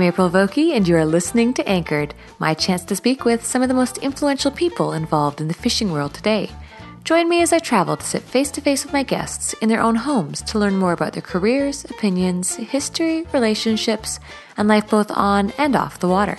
I'm April Vokey, and you are listening to Anchored, my chance to speak with some of the most influential people involved in the fishing world today. Join me as I travel to sit face to face with my guests in their own homes to learn more about their careers, opinions, history, relationships, and life both on and off the water.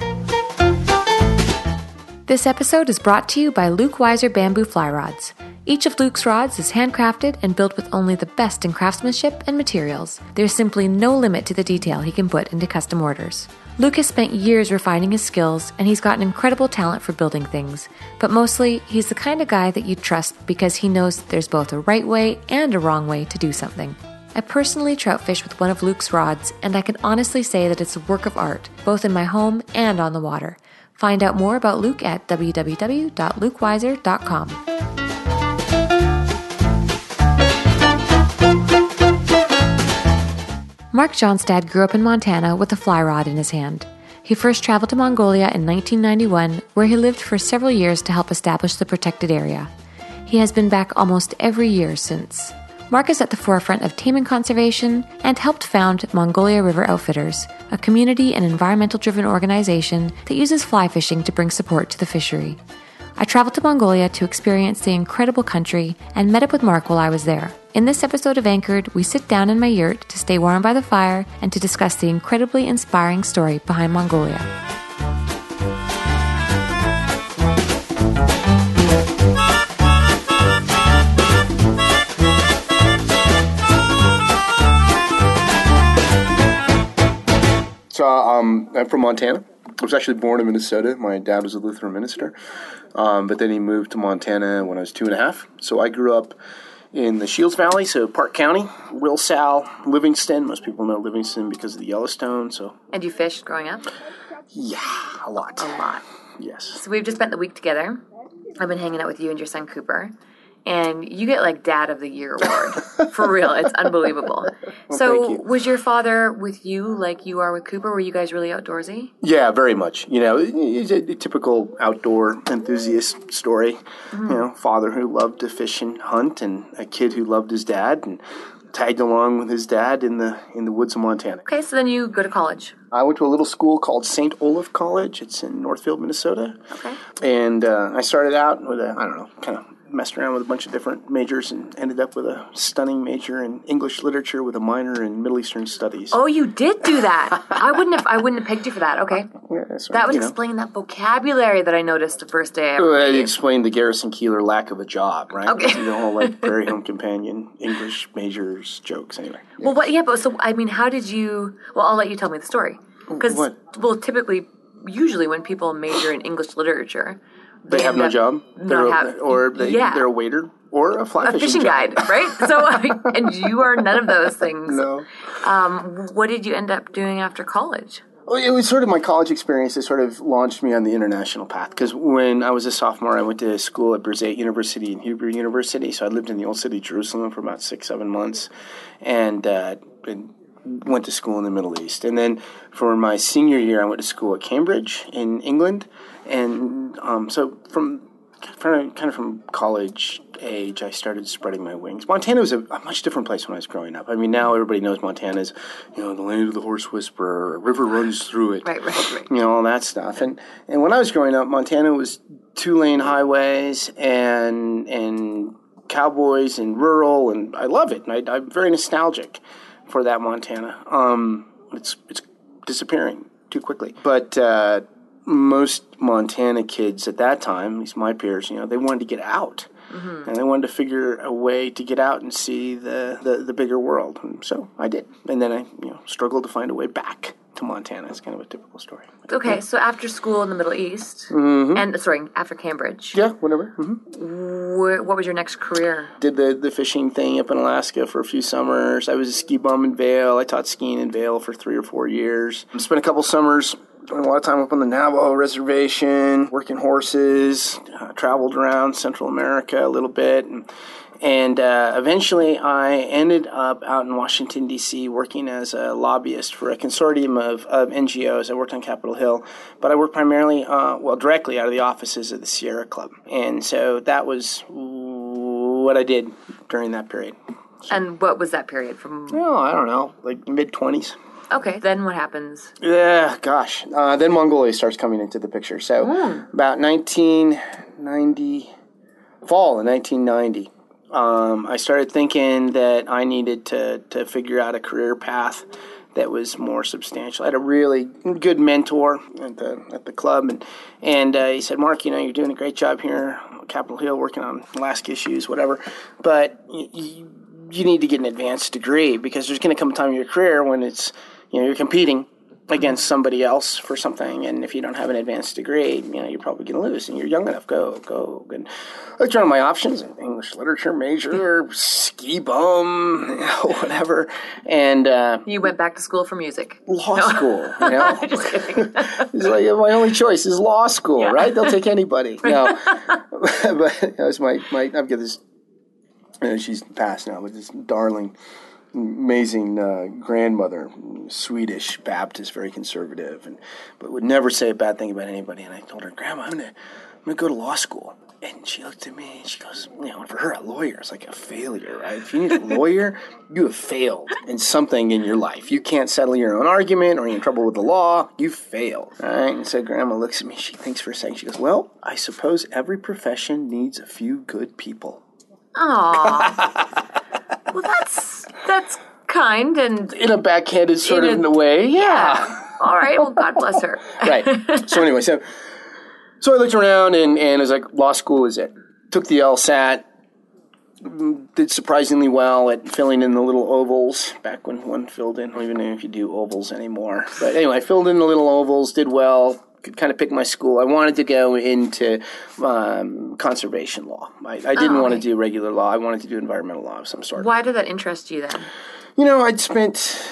This episode is brought to you by Luke Weiser Bamboo Fly Rods. Each of Luke's rods is handcrafted and built with only the best in craftsmanship and materials. There's simply no limit to the detail he can put into custom orders. Luke has spent years refining his skills and he's got an incredible talent for building things. But mostly, he's the kind of guy that you trust because he knows there's both a right way and a wrong way to do something. I personally trout fish with one of Luke's rods, and I can honestly say that it's a work of art, both in my home and on the water. Find out more about Luke at www.lukeweiser.com. Mark Johnstad grew up in Montana with a fly rod in his hand. He first traveled to Mongolia in 1991, where he lived for several years to help establish the protected area. He has been back almost every year since. Mark is at the forefront of taimen conservation and helped found Mongolia River Outfitters, a community and environmental driven organization that uses fly fishing to bring support to the fishery. I traveled to Mongolia to experience the incredible country and met up with Mark while I was there. In this episode of Anchored, we sit down in my yurt to stay warm by the fire and to discuss the incredibly inspiring story behind Mongolia. I'm from Montana. I was actually born in Minnesota. My dad was a Lutheran minister, um, but then he moved to Montana when I was two and a half. So I grew up in the Shields Valley, so Park County, Wilsall, Livingston. Most people know Livingston because of the Yellowstone. So And you fished growing up? yeah, a lot. A lot. Yes. So we've just spent the week together. I've been hanging out with you and your son Cooper. And you get like Dad of the Year award. For real. It's unbelievable. so you. was your father with you like you are with Cooper? Were you guys really outdoorsy? Yeah, very much. You know, it's a, typical outdoor enthusiast story. You know, father who loved to fish and hunt, and a kid who loved his dad and tagged along with his dad in the in the woods of Montana. Okay, so then you go to college. I went to a little school called St. Olaf College. It's in Northfield, Minnesota. Okay. And uh, I started out with a, I don't know, kind of messed around with a bunch of different majors and ended up with a stunning major in English literature with a minor in Middle Eastern studies. Oh, you did do that. I wouldn't have I wouldn't have pegged you for that. Okay. Yeah, That would you know. explain that vocabulary that I noticed the first day I ever Well, It explained the Garrison Keillor lack of a job, right? Okay. The whole like Prairie Home Companion English majors jokes. Anyway, Well, what? Yeah, but so I mean, how did you? Well, I'll let you tell me the story. Because well, typically, usually when people major in English literature, they have no job, they're a- have- or they, yeah. they're a waiter or a fly a fishing job. guide, right? So, and you are none of those things. No. Um, what did you end up doing after college? Well, it was sort of my college experience that sort of launched me on the international path. Because when I was a sophomore, I went to school at Birzeit University and Hebrew University. So I lived in the old city of Jerusalem for about six, seven months, and, uh, and went to school in the Middle East. And then for my senior year, I went to school at Cambridge in England. And um, so from kind of, kind of from college age, I started spreading my wings. Montana was a, a much different place when I was growing up. I mean, now everybody knows Montana is, you know, the land of the horse whisperer. A river runs through it. Right, right, right. You know all that stuff. And and when I was growing up, Montana was two lane highways and and cowboys and rural, and I love it. And I, I'm very nostalgic for that Montana. Um, it's it's disappearing too quickly, but. Uh, most Montana kids at that time, at least my peers, you know, they wanted to get out. And they wanted to figure a way to get out and see the, the, the bigger world. And so I did. And then I, you know, struggled to find a way back to Montana. It's kind of a typical story. Okay, so after school in the Middle East, and sorry, after Cambridge, Yeah, whatever. hmm wh- what was your next career? Did the, the fishing thing up in Alaska for a few summers. I was a ski bum in Vail. I taught skiing in Vail for three or four years. Spent a couple summers doing a lot of time up on the Navajo reservation, working horses, uh, traveled around Central America a little bit. And, and uh, eventually I ended up out in Washington, D.C., working as a lobbyist for a consortium of, of NGOs. I worked on Capitol Hill, but I worked primarily, uh, well, directly out of the offices of the Sierra Club. And so that was what I did during that period. And what was that period from? Oh, I don't know, like mid 20s. Okay, then what happens? Yeah, gosh. Uh, then Mongolia starts coming into the picture. So about 1990, fall of 1990, um, I started thinking that I needed to, to figure out a career path that was more substantial. I had a really good mentor at the at the club, and and uh, he said, "Mark, you know, you're doing a great job here, Capitol Hill, working on Alaska issues, whatever, but y- y- you need to get an advanced degree because there's going to come a time in your career when it's you know you're competing against somebody else for something and if you don't have an advanced degree you know you're probably going to lose and you're young enough. Go go and i around my options english literature major ski bum you know, whatever and uh, You went back to school for music. law school you know? Just kidding. it's like my only choice is law school right? They'll take anybody. No. But that was my my i've got this uh, she's passed now but this darling amazing uh, grandmother, Swedish Baptist, very conservative, and but would never say a bad thing about anybody. And I told her, Grandma, I'm gonna, I'm gonna go to law school. And she looked at me and she goes, you know, for her, a lawyer is like a failure, right? If you need a lawyer, you have failed in something in your life. You can't settle your own argument or you're in trouble with the law, you failed. right? And so grandma looks at me, she thinks for a second, she goes, Well, I suppose every profession needs a few good people. Aw. well, that's that's kind and In a backhanded sort In of a- way, yeah. all right. Well, God bless her. right. So anyway, so so I looked around and and I was like, law school is it. Took the LSAT, did surprisingly well at filling in the little ovals back when one filled in. I don't even know if you do ovals anymore. But anyway, I filled in the little ovals, did well. Could kind of pick my school. I wanted to go into um, conservation law. I, I didn't Oh, want to do regular law. I wanted to do environmental law of some sort. Why did that interest you then? You know, I'd spent,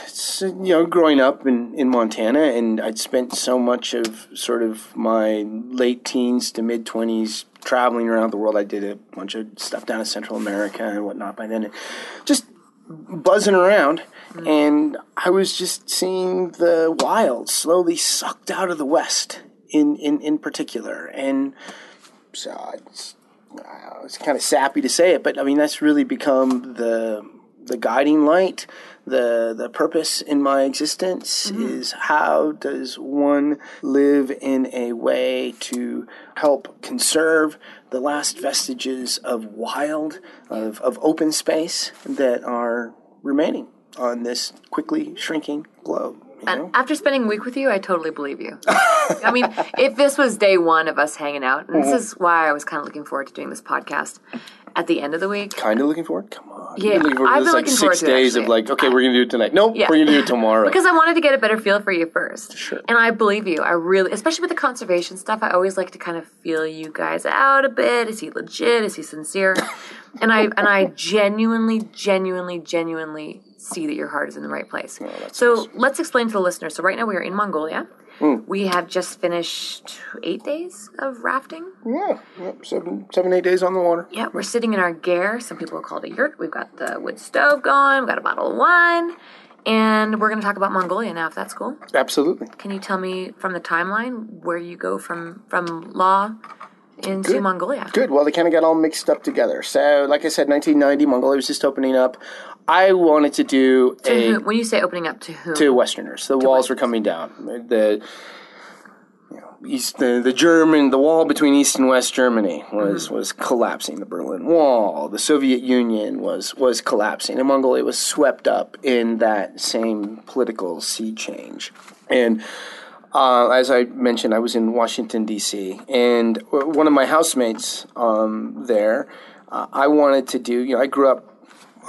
you know, growing up in, in Montana, and I'd spent so much of sort of my late teens to mid 20s traveling around the world. I did a bunch of stuff down in Central America and whatnot by then. And just buzzing around, mm. and I was just seeing the wild slowly sucked out of the West in, in, in particular. And so I was, kind of sappy to say it, but I mean, that's really become the the guiding light, the the purpose in my existence is how does one live in a way to help conserve the last vestiges of wild, of, of open space that are remaining on this quickly shrinking globe. You know? And after spending a week with you, I totally believe you. I mean, if this was day one of us hanging out, and Mm-hmm. this is why I was kind of looking forward to doing this podcast at the end of the week. kind of looking forward. Come on, Yeah, You've been looking forward to I've this, like six days of like, okay, we're gonna do it tonight. Nope, Yeah. we're gonna do it tomorrow. Because I wanted to get a better feel for you first. Sure. And I believe you. I really, especially with the conservation stuff, I always like to kind of feel you guys out a bit. Is he legit? Is he sincere? and I and I genuinely, genuinely, genuinely see that your heart is in the right place. Oh, so let's explain to the listeners. So right now we are in Mongolia. Hmm. We have just finished eight days of rafting. yeah, yep, seven, seven, eight days on the water. Yeah, we're sitting in our gear. Some people call it a yurt. We've got the wood stove going. We've got a bottle of wine. And we're going to talk about Mongolia now, if that's cool. Absolutely. Can you tell me from the timeline where you go from from law into Mongolia? Good. Well, they kind of got all mixed up together. So, like I said, 1990, Mongolia was just opening up. I wanted to do To a who- when you say opening up to whom? to Westerners. The walls were coming down. The you know, east, the, the German, the wall between East and West Germany was was collapsing. The Berlin Wall, the Soviet Union was was collapsing, and Mongolia was swept up in that same political sea change. And uh, as I mentioned, I was in Washington D.C. and one of my housemates um, there. Uh, I wanted to do. You know, I grew up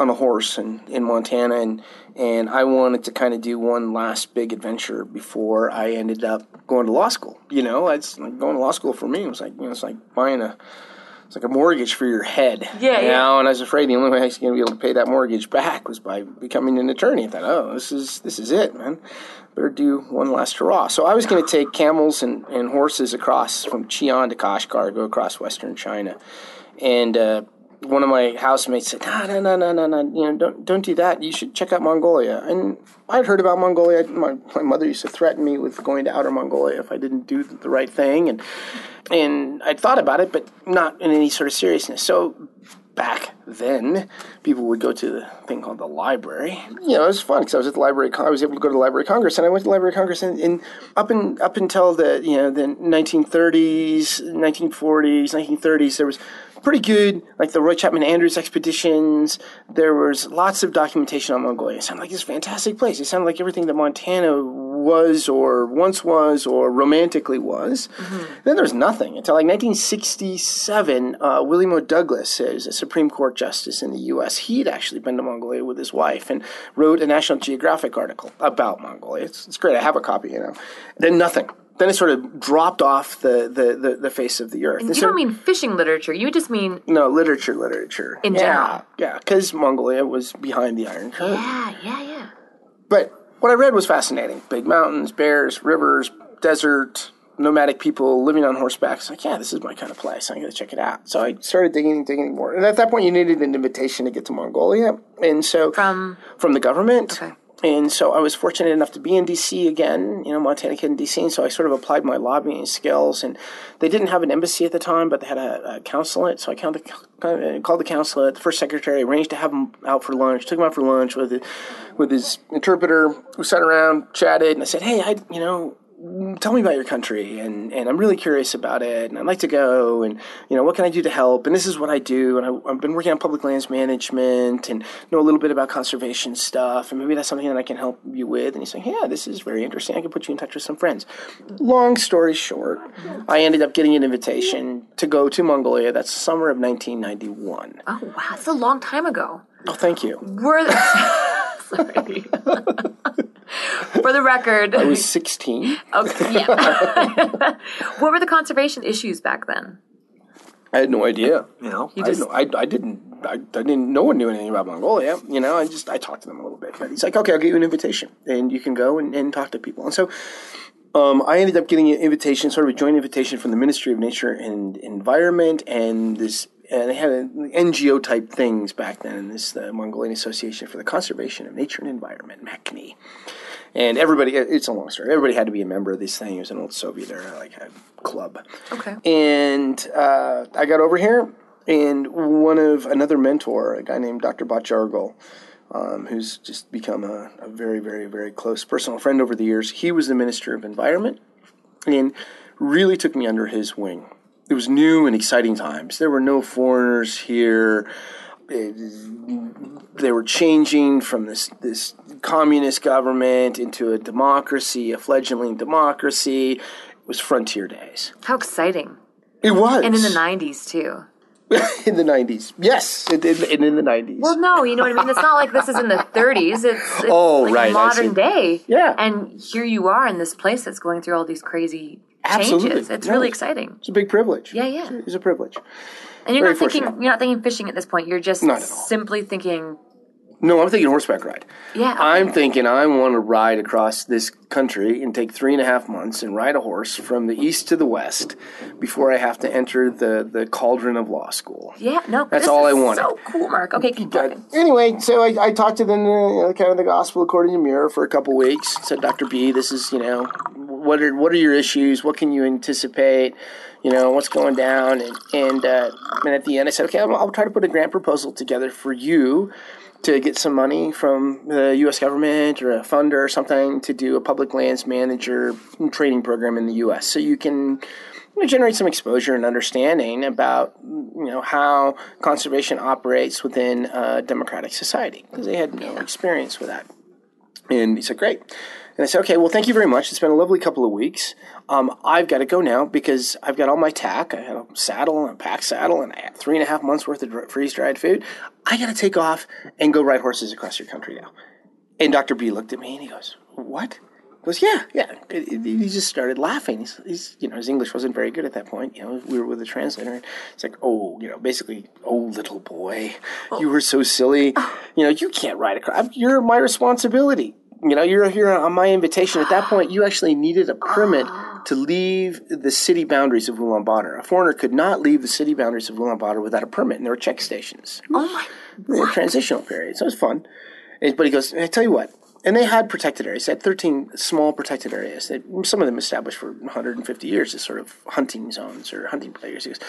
on a horse in, in Montana, and and I wanted to kind of do one last big adventure before I ended up going to law school. You know, it's like going to law school for me. It was like you know, it's like buying a it's like a mortgage for your head. Yeah, you yeah. know, and I was afraid the only way I was going to be able to pay that mortgage back was by becoming an attorney. I thought, oh, this is this is it, man. Better do one last hurrah. So I was going to take camels and, and horses across from Xi'an to Kashgar, go across western China, and uh, one of my housemates said, "No, no, no, no, no, no. You know, don't don't do that. You should check out Mongolia." And I'd heard about Mongolia. My my mother used to threaten me with going to outer Mongolia if I didn't do the right thing, and and I'd thought about it, but not in any sort of seriousness. So back then, people would go to the thing called the library. You know, it was fun because I was at the library. I was able to go to the Library of Congress, and I went to the Library of Congress, and, and up in up until the you know the 1930s, 1940s, 1930s, there was pretty good, like the Roy Chapman Andrews expeditions. There was lots of documentation on Mongolia. It sounded like this fantastic place. It sounded like everything that Montana was or once was or romantically was. Mm-hmm. Then there was nothing until like 1967. Uh, William O. Douglas is a Supreme Court justice in the U.S. He'd actually been to Mongolia with his wife and wrote a National Geographic article about Mongolia. It's, it's great. I have a copy, you know. Then nothing then it sort of dropped off the, the, the, the face of the earth. And you don't mean fishing literature. You just mean no literature, literature in yeah, general. Yeah, because Mongolia was behind the Iron Curtain. Yeah, yeah, yeah. But what I read was fascinating: big mountains, bears, rivers, desert, nomadic people living on horseback. It's like, yeah, this is my kind of place. I'm going to check it out. So I started digging, digging more. And at that point, you needed an invitation to get to Mongolia, and so from from the government. Okay. And so I was fortunate enough to be in DC again, you know, Montana Kid in DC. And so I sort of applied my lobbying skills. And they didn't have an embassy at the time, but they had a, a consulate. So I called the, uh, called the consulate, the first secretary, arranged to have him out for lunch, took him out for lunch with, with his interpreter, We sat around, chatted. And I said, hey, I, you know, Mm, tell me about your country and, and I'm really curious about it and I'd like to go and you know what can I do to help? And this is what I do and I, have been working on public lands management and know a little bit about conservation stuff and maybe that's something that I can help you with. And he's like yeah this is very interesting. I can put you in touch with some friends. Long story short I ended up getting an invitation to go to Mongolia. That's summer of 1991 oh wow. That's a long time ago. Oh thank you. Were sorry For the record, I was 16. Okay, yeah. what were the conservation issues back then? I had no idea. You know, you just, I, I, I, didn't. I, I, didn't. No one knew anything about Mongolia. You know, I just I talked to them a little bit. But he's like, okay, I'll get you an invitation, and you can go and, and talk to people. And so, um, I ended up getting an invitation, sort of a joint invitation from the Ministry of Nature and Environment, and this. And they had NGO type things back then, and this the Mongolian Association for the Conservation of Nature and Environment, MACNE and everybody it's a long story. Everybody had to be a member of this thing. It was an old soviet era like a club. Okay. And uh, i got over here and one of another mentor a guy named dr Batjargal um, who's just become a, a, very very very close personal friend over the years he was the minister of environment and really took me under his wing it was new and exciting times there were no foreigners here they were changing from this this communist government into a democracy, a fledgling democracy. It was frontier days. How exciting! It was, and in the '90s too. in the 90s. Yes, in, in, in, the 90s. Well, no, you know what I mean? It's not like this is in the 30s. It's, it's oh, like right, modern day. Yeah. And here you are in this place that's going through all these crazy Absolutely. changes. It's really exciting. It's a big privilege. Yeah, yeah. It's a, it's a privilege. And you're Very not thinking you're not thinking fishing at this point. You're just simply thinking No, I'm thinking horseback ride. Yeah, okay. I'm thinking I want to ride across this country and take three and a half months and ride a horse from the east to the west before I have to enter the, the cauldron of law school. Yeah, no, That's this all I is wanted. So cool, Mark. Okay, keep But talking. anyway, so I, I talked to them, uh, you know, kind of the gospel according to Mirror for a couple weeks. Said, Dr. B, this is, you know, what are what are your issues? What can you anticipate? You know, what's going down? And and, uh, and at the end, I said, okay, I'll, I'll try to put a grant proposal together for you to get some money from the U.S. government or a funder or something to do a public lands manager training program in the U.S. So you can you know, generate some exposure and understanding about you know how conservation operates within a democratic society because they had no experience with that. And he said, "Great." And I said, "Okay, well, thank you very much. It's been a lovely couple of weeks. Um, I've got to go now because I've got all my tack. I had a saddle and a pack saddle, and I had three and a half months worth of freeze dried food. I got to take off and go ride horses across your country now." And Dr. B looked at me and he goes, "What?" He goes, "Yeah, yeah." He just started laughing. He's, he's, you know, his English wasn't very good at that point. You know, we were with a translator. And it's like, "Oh, you know, basically, oh, little boy, you were so silly. You know, you can't ride across. You're my responsibility. You know, you're here on my invitation. At that point, you actually needed a permit to ah. leave the city boundaries of Ulaanbaatar. A foreigner could not leave the city boundaries of Ulaanbaatar without a permit, and there were check stations." Oh my! transitional period. So it was fun. But he goes, I tell you what. And they had protected areas. They had 13 small protected areas. That some of them established for 150 years as sort of hunting zones or hunting players. He goes,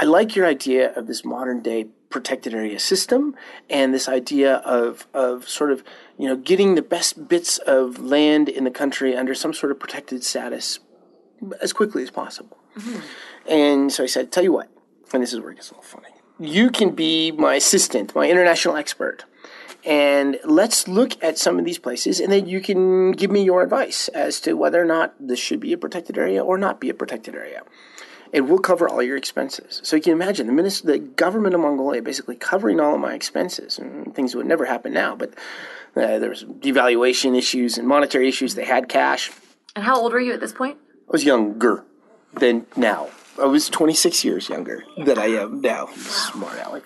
I like your idea of this modern day protected area system and this idea of of sort of you know getting the best bits of land in the country under some sort of protected status as quickly as possible. Mm-hmm. And so I said, tell you what, and this is where it gets a little funny. You can be my assistant, my international expert. And let's look at some of these places, and then you can give me your advice as to whether or not this should be a protected area or not be a protected area. It will cover all your expenses. So you can imagine the minister, the government of Mongolia basically covering all of my expenses, and things would never happen now. But uh, there was devaluation issues and monetary issues. They had cash. And how old were you at this point? I was younger than now. I was 26 years younger than I am now. Smart Alec.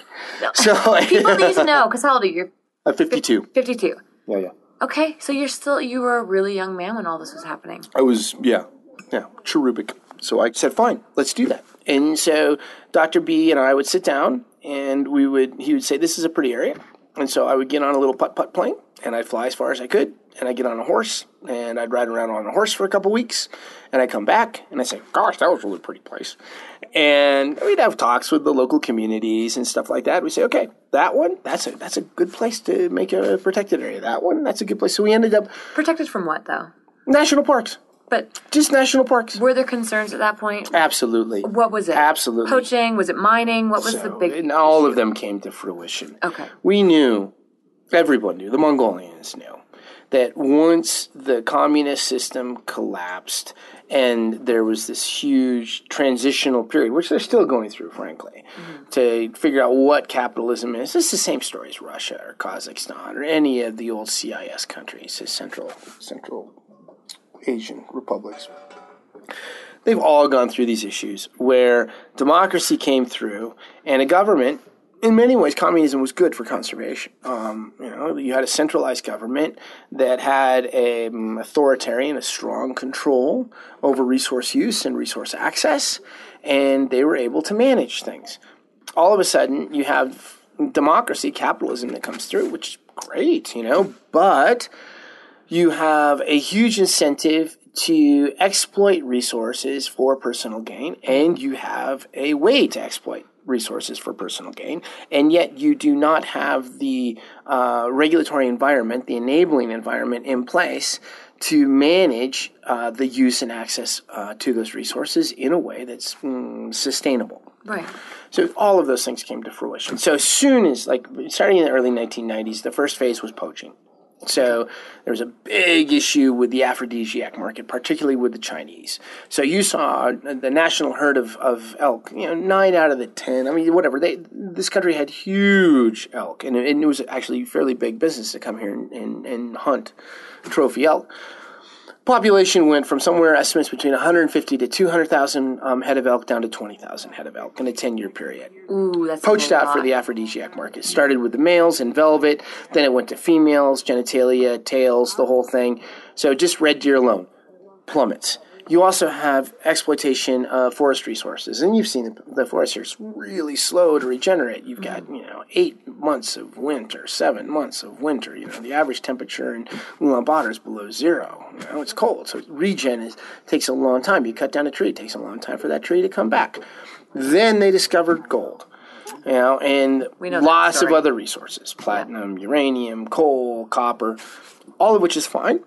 So People need to know because how old are you? You're I'm 52. 52. Yeah, yeah. Okay, so you're still you were a really young man when all this was happening. I was, yeah, yeah, cherubic. So I said, fine, let's do that. And so Dr. B and I would sit down and we would, he would say, this is a pretty area. And so I would get on a little putt putt plane and I'd fly as far as I could. And I'd get on a horse and I'd ride around on a horse for a couple weeks. And I'd come back and I'd say, gosh, that was a really pretty place. And we'd have talks with the local communities and stuff like that. We'd say, okay, that one, that's a, that's a good place to make a protected area. That one, that's a good place. So we ended up Protected from what though? national parks, But just national parks. were there concerns at that point? Absolutely. What was it? Absolutely. Poaching? Was it mining? What was the So, big? and all of them came to fruition. Okay. We knew, everyone knew, the Mongolians knew, that once the communist system collapsed and there was this huge transitional period, which they're still going through, frankly, mm-hmm. to figure out what capitalism is. It's the same story as Russia or Kazakhstan or any of the old CIS countries, the Central Central Asian republics. They've all gone through these issues where democracy came through and a government in many ways communism was good for conservation. Um, you know you had a centralized government that had an authoritarian a strong control over resource use and resource access and they were able to manage things. All of a sudden you have democracy capitalism that comes through which is great you know but you have a huge incentive to exploit resources for personal gain, and you have a way to exploit resources for personal gain, and yet you do not have the uh, regulatory environment, the enabling environment in place to manage uh, the use and access uh, to those resources in a way that's mm, sustainable. Right. So all of those things came to fruition. So as soon as, like, starting in the early 1990s, the first phase was poaching. So there was a big issue with the aphrodisiac market, particularly with the Chinese. So you saw the national herd of, of elk, you know, nine out of the ten. I mean, whatever. They this country had huge elk, and it, it was actually fairly big business to come here and, and, and hunt trophy elk population went from somewhere estimates between 150 to 200,000 um, head of elk down to 20,000 head of elk in a 10 year period. Ooh, that's Poached out for the aphrodisiac market. Started with the males in velvet, then it went to females, genitalia, tails, the whole thing. So just red deer alone plummets. You also have exploitation of forest resources, and you've seen the, the forest here is really slow to regenerate. You've got you know eight months of winter, seven months of winter. You know the average temperature in Ulaanbaatar is below zero. You know it's cold, so regen is, takes a long time. You cut down a tree, it takes a long time for that tree to come back. Then they discovered gold. You know, and know lots of other resources: platinum, uranium, coal, copper, all of which is fine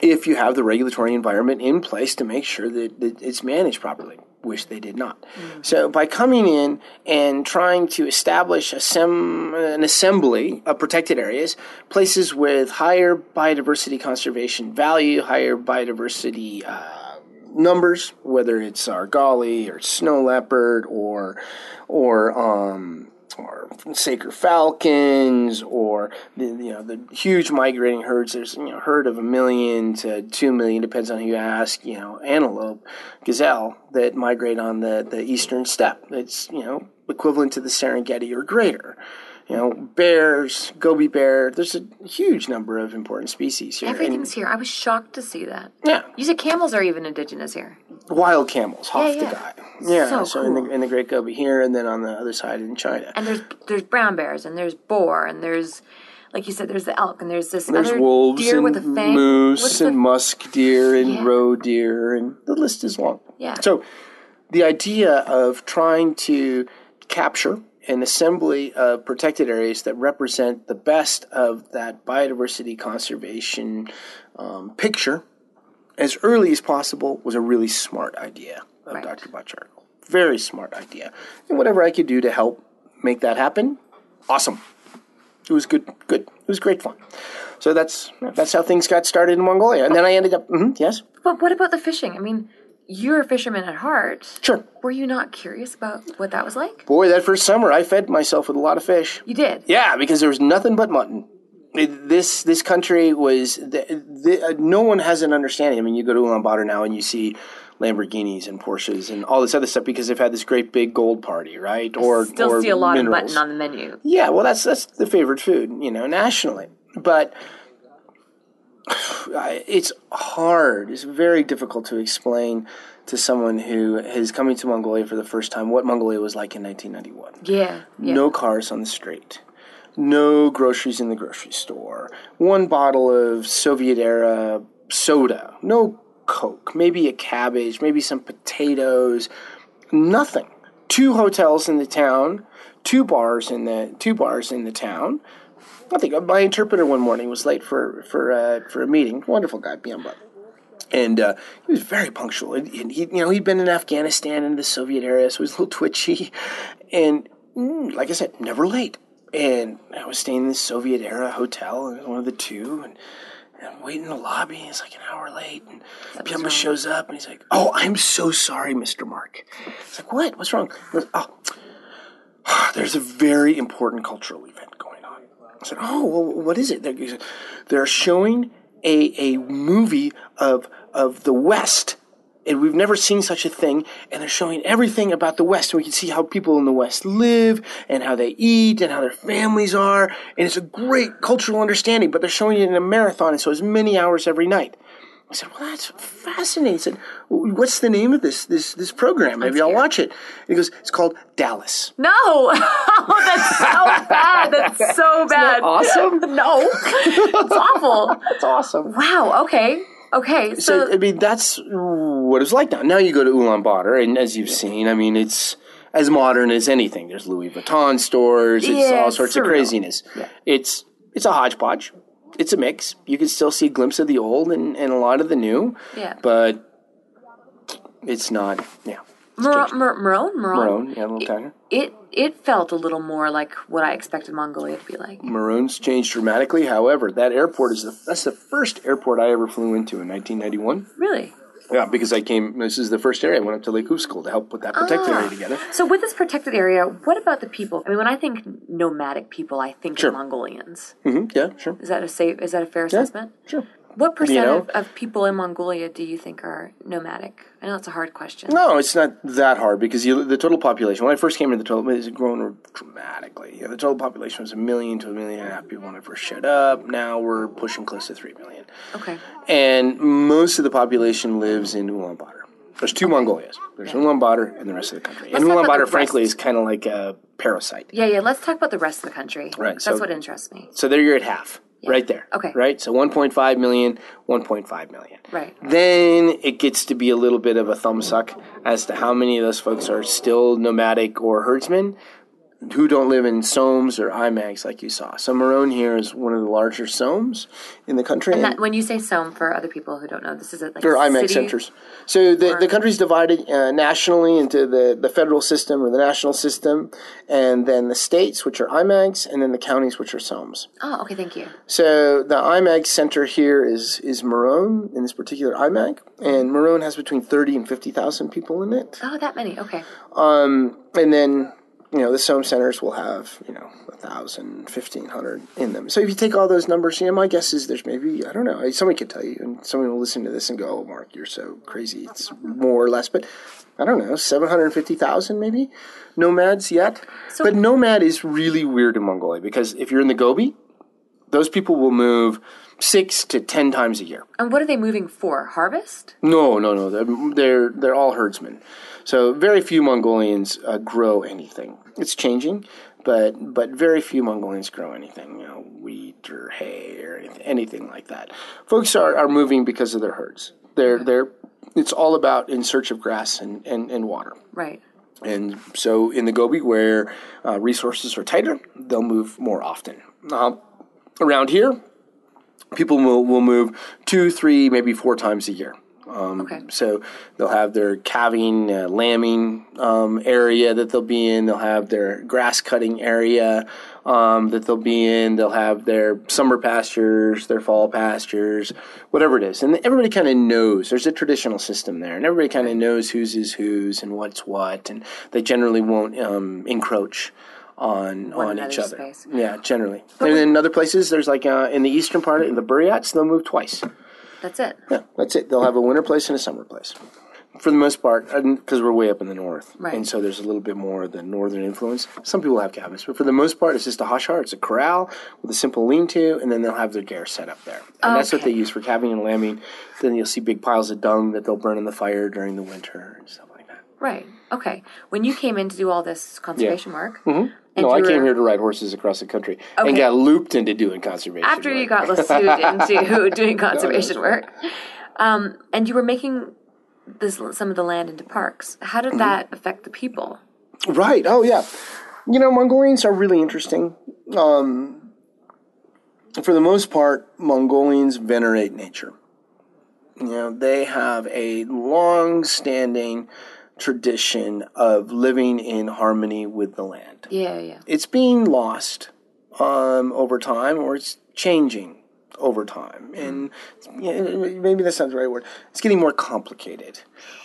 if you have the regulatory environment in place to make sure that, that it's managed properly, which they did not. So by coming in and trying to establish a sem- an assembly of protected areas, places with higher biodiversity conservation value, higher biodiversity uh, numbers, whether it's our argali or snow leopard or or um, or Saker falcons, or the you know the huge migrating herds. There's you know a herd of a million to two million, depends on who you ask. You know, antelope, gazelle that migrate on the the eastern steppe. It's you know equivalent to the Serengeti or greater. You know, bears, gobi bear. There's a huge number of important species here. and- Everything's here. I was shocked to see that. yeah, You said camels are even indigenous here. wild camels, Hof Yeah, yeah. the guy. Yeah, So so, in, the, in the Great Gobi here, and then on the other side in China. And there's there's brown bears and there's boar and there's like you said there's the elk and there's this There's other wolves deer and with a fang. moose What's and the- musk deer and Yeah. roe deer, and the list is long. Yeah. So the idea of trying to capture an assembly of protected areas that represent the best of that biodiversity conservation um, picture as early as possible was a really smart idea of Right. Dr. Butchart. Very smart idea. And whatever I could do to help make that happen, awesome. It was good, good. It was great fun. So that's that's how things got started in Mongolia. And then I ended up, mhm, yes, But what about the fishing? I mean, you're a fisherman at heart. sure. Were you not curious about what that was like? Boy, that first summer I fed myself with a lot of fish. You did. Yeah, because there was nothing but mutton. It- this this country was the, the, uh, no one has an understanding. I mean, you go to Ulaanbaatar now and you see Lamborghinis and Porsches and all this other stuff because they've had this great big gold party, right? Or Still or see a lot minerals. of mutton on the menu. Yeah, well, that's that's the favorite food, you know, nationally. But I- it's hard. It's very difficult to explain to someone who is coming to Mongolia for the first time what Mongolia was like in 1991 Yeah. yeah. no cars on the street, no groceries in the grocery store, one bottle of Soviet era soda, no Coke, maybe a cabbage, maybe some potatoes, nothing. Two hotels in the town, two bars in the two bars in the town. I think my interpreter one morning was late for for uh, for a meeting. Wonderful guy, Biamba and uh, he was very punctual. And and he, you know, he'd been in Afghanistan in the Soviet era, so he was a little twitchy, and mm, like I said, never late. And I was staying in this Soviet era hotel, and it was one of the two, and, and I'm waiting in the lobby. And it's like an hour late, and Biamba shows up, and he's like, "Oh, I'm so sorry, Mister Mark." It's like, "What? What's wrong?" Goes, "Oh, there's a very important cultural event. I said, "Oh, well, what is it?" They're, they're showing a a movie of of the West, and we've never seen such a thing. And they're showing everything about the West, and we can see how people in the West live, and how they eat, and how their families are. And it's a great cultural understanding. But they're showing it in a marathon, and so it's many hours every night. I said, "Well, that's fascinating." "What's the name of this this this program? Maybe I'll watch it." And he goes, "It's called Dallas." No. oh, that's so bad. That's so bad. awesome? No. it's awful. That's awesome. Wow. Okay. Okay. So, So I mean, that's what it's like now. Now you go to Ulaanbaatar, and as you've seen, I mean, it's as modern as anything. There's Louis Vuitton stores. It's Yeah, all sorts of surreal. craziness. It's it's a hodgepodge. It's a mix. You can still see a glimpse of the old and, and a lot of the new. Yeah. But it's not. Yeah. Mar- Mar- Murun, Murun, Murun, yeah, a little tiner. It it felt a little more like what I expected Mongolia to be like. Murun's changed dramatically. However, that airport is the that's the first airport I ever flew into in 1991. Really. Yeah, because I came. This is the first area I went up to Lake Hovsgol to help put that protected Ah. area together. So with this protected area, what about the people? I mean, when I think nomadic people, I think Sure. Mongolians. hmm Yeah, sure. Is that a safe? Is that a fair Yeah, assessment? sure. What percent know? of, of people in Mongolia do you think are nomadic? I know it's a hard question. No, it's not that hard because you, the total population. When I first came into the total, it's grown dramatically. Yeah, the total population was a million to a million and a half people when I first showed up. Now we're pushing close to three million, Okay. and most of the population lives in Ulaanbaatar. There's two Mongolias. There's Ulaanbaatar and the rest of the country. Let's and Ulaanbaatar, frankly, is kind of like a parasite. Yeah, yeah. Let's talk about the rest of the country. Right, That's so- what interests me. So there you're at half, right there. Okay. Right? So 1.5 million, 1.5 million. Right. Then it gets to be a little bit of a thumbsuck as to how many of those folks are still nomadic or herdsmen who don't live in soums or aimags like you saw. So Murun here is one of the larger soums in the country. And that, when you say soum, for other people who don't know, this is a, like or a aimag city? centers. So the, the country's divided uh, nationally into the, the federal system or the national system, and then the states, which are aimags, and then the counties, which are soums. Oh, okay. Thank you. So the aimag center here is is Murun in this particular aimag, and Murun has between thirty and fifty thousand people in it. Oh, that many. Okay. Um, and then you know the soum centers will have you know a thousand, fifteen hundred in them. So if you take all those numbers, you know my guess is there's maybe I don't know. Somebody could tell you, and someone will listen to this and go, "Oh, Mark, you're so crazy." It's more or less, but I don't know, seven hundred fifty thousand maybe nomads yet. So- but nomad is really weird in Mongolia because if you're in the Gobi, those people will move six to ten times a year. And what are they moving for? Harvest? No, no, no. They're they're, they're all herdsmen. So very few Mongolians uh, grow anything. It's changing, but but very few Mongolians grow anything. You know, wheat or hay or anything, anything like that. Folks are, are moving because of their herds. They're they're it's all about in search of grass and, and, and water. Right. And so in the Gobi, where uh, resources are tighter, they'll move more often. Uh, around here, people will, will move two, three, maybe four times a year. Um, Okay. So they'll have their calving, uh, lambing um, area that they'll be in. They'll have their grass cutting area um, that they'll be in. They'll have their summer pastures, their fall pastures, whatever it is. And everybody kind of knows. There's a traditional system there, and everybody kind of knows whose is whose and what's what. And they generally won't um, encroach on One on each other. space. Yeah, generally. And in other places, there's like uh, in the eastern part, in the Buryats, they'll move twice. That's it. Yeah, that's it. They'll have a winter place and a summer place. For the most part, because we're way up in the north, Right. and so there's a little bit more of the northern influence. Some people have cabins, but for the most part, it's just a hashar. It's a corral with a simple lean-to, and then they'll have their gear set up there, and that's what they use for calving and lambing. Then you'll see big piles of dung that they'll burn in the fire during the winter and stuff like that. Right. Okay. When you came in to do all this conservation work, and no, I came here to ride horses across the country Okay. and got looped into doing conservation. after you got lassoed into doing conservation work, um, and you were making this some of the land into parks. How Mm-hmm. did that affect the people? Right. Oh, yeah. You know, Mongolians are really interesting. Um, for the most part, Mongolians venerate nature. You know, they have a long-standing tradition of living in harmony with the land. Yeah, yeah. It's being lost um, over time, or it's changing over time, and yeah, maybe that's not the right word. It's getting more complicated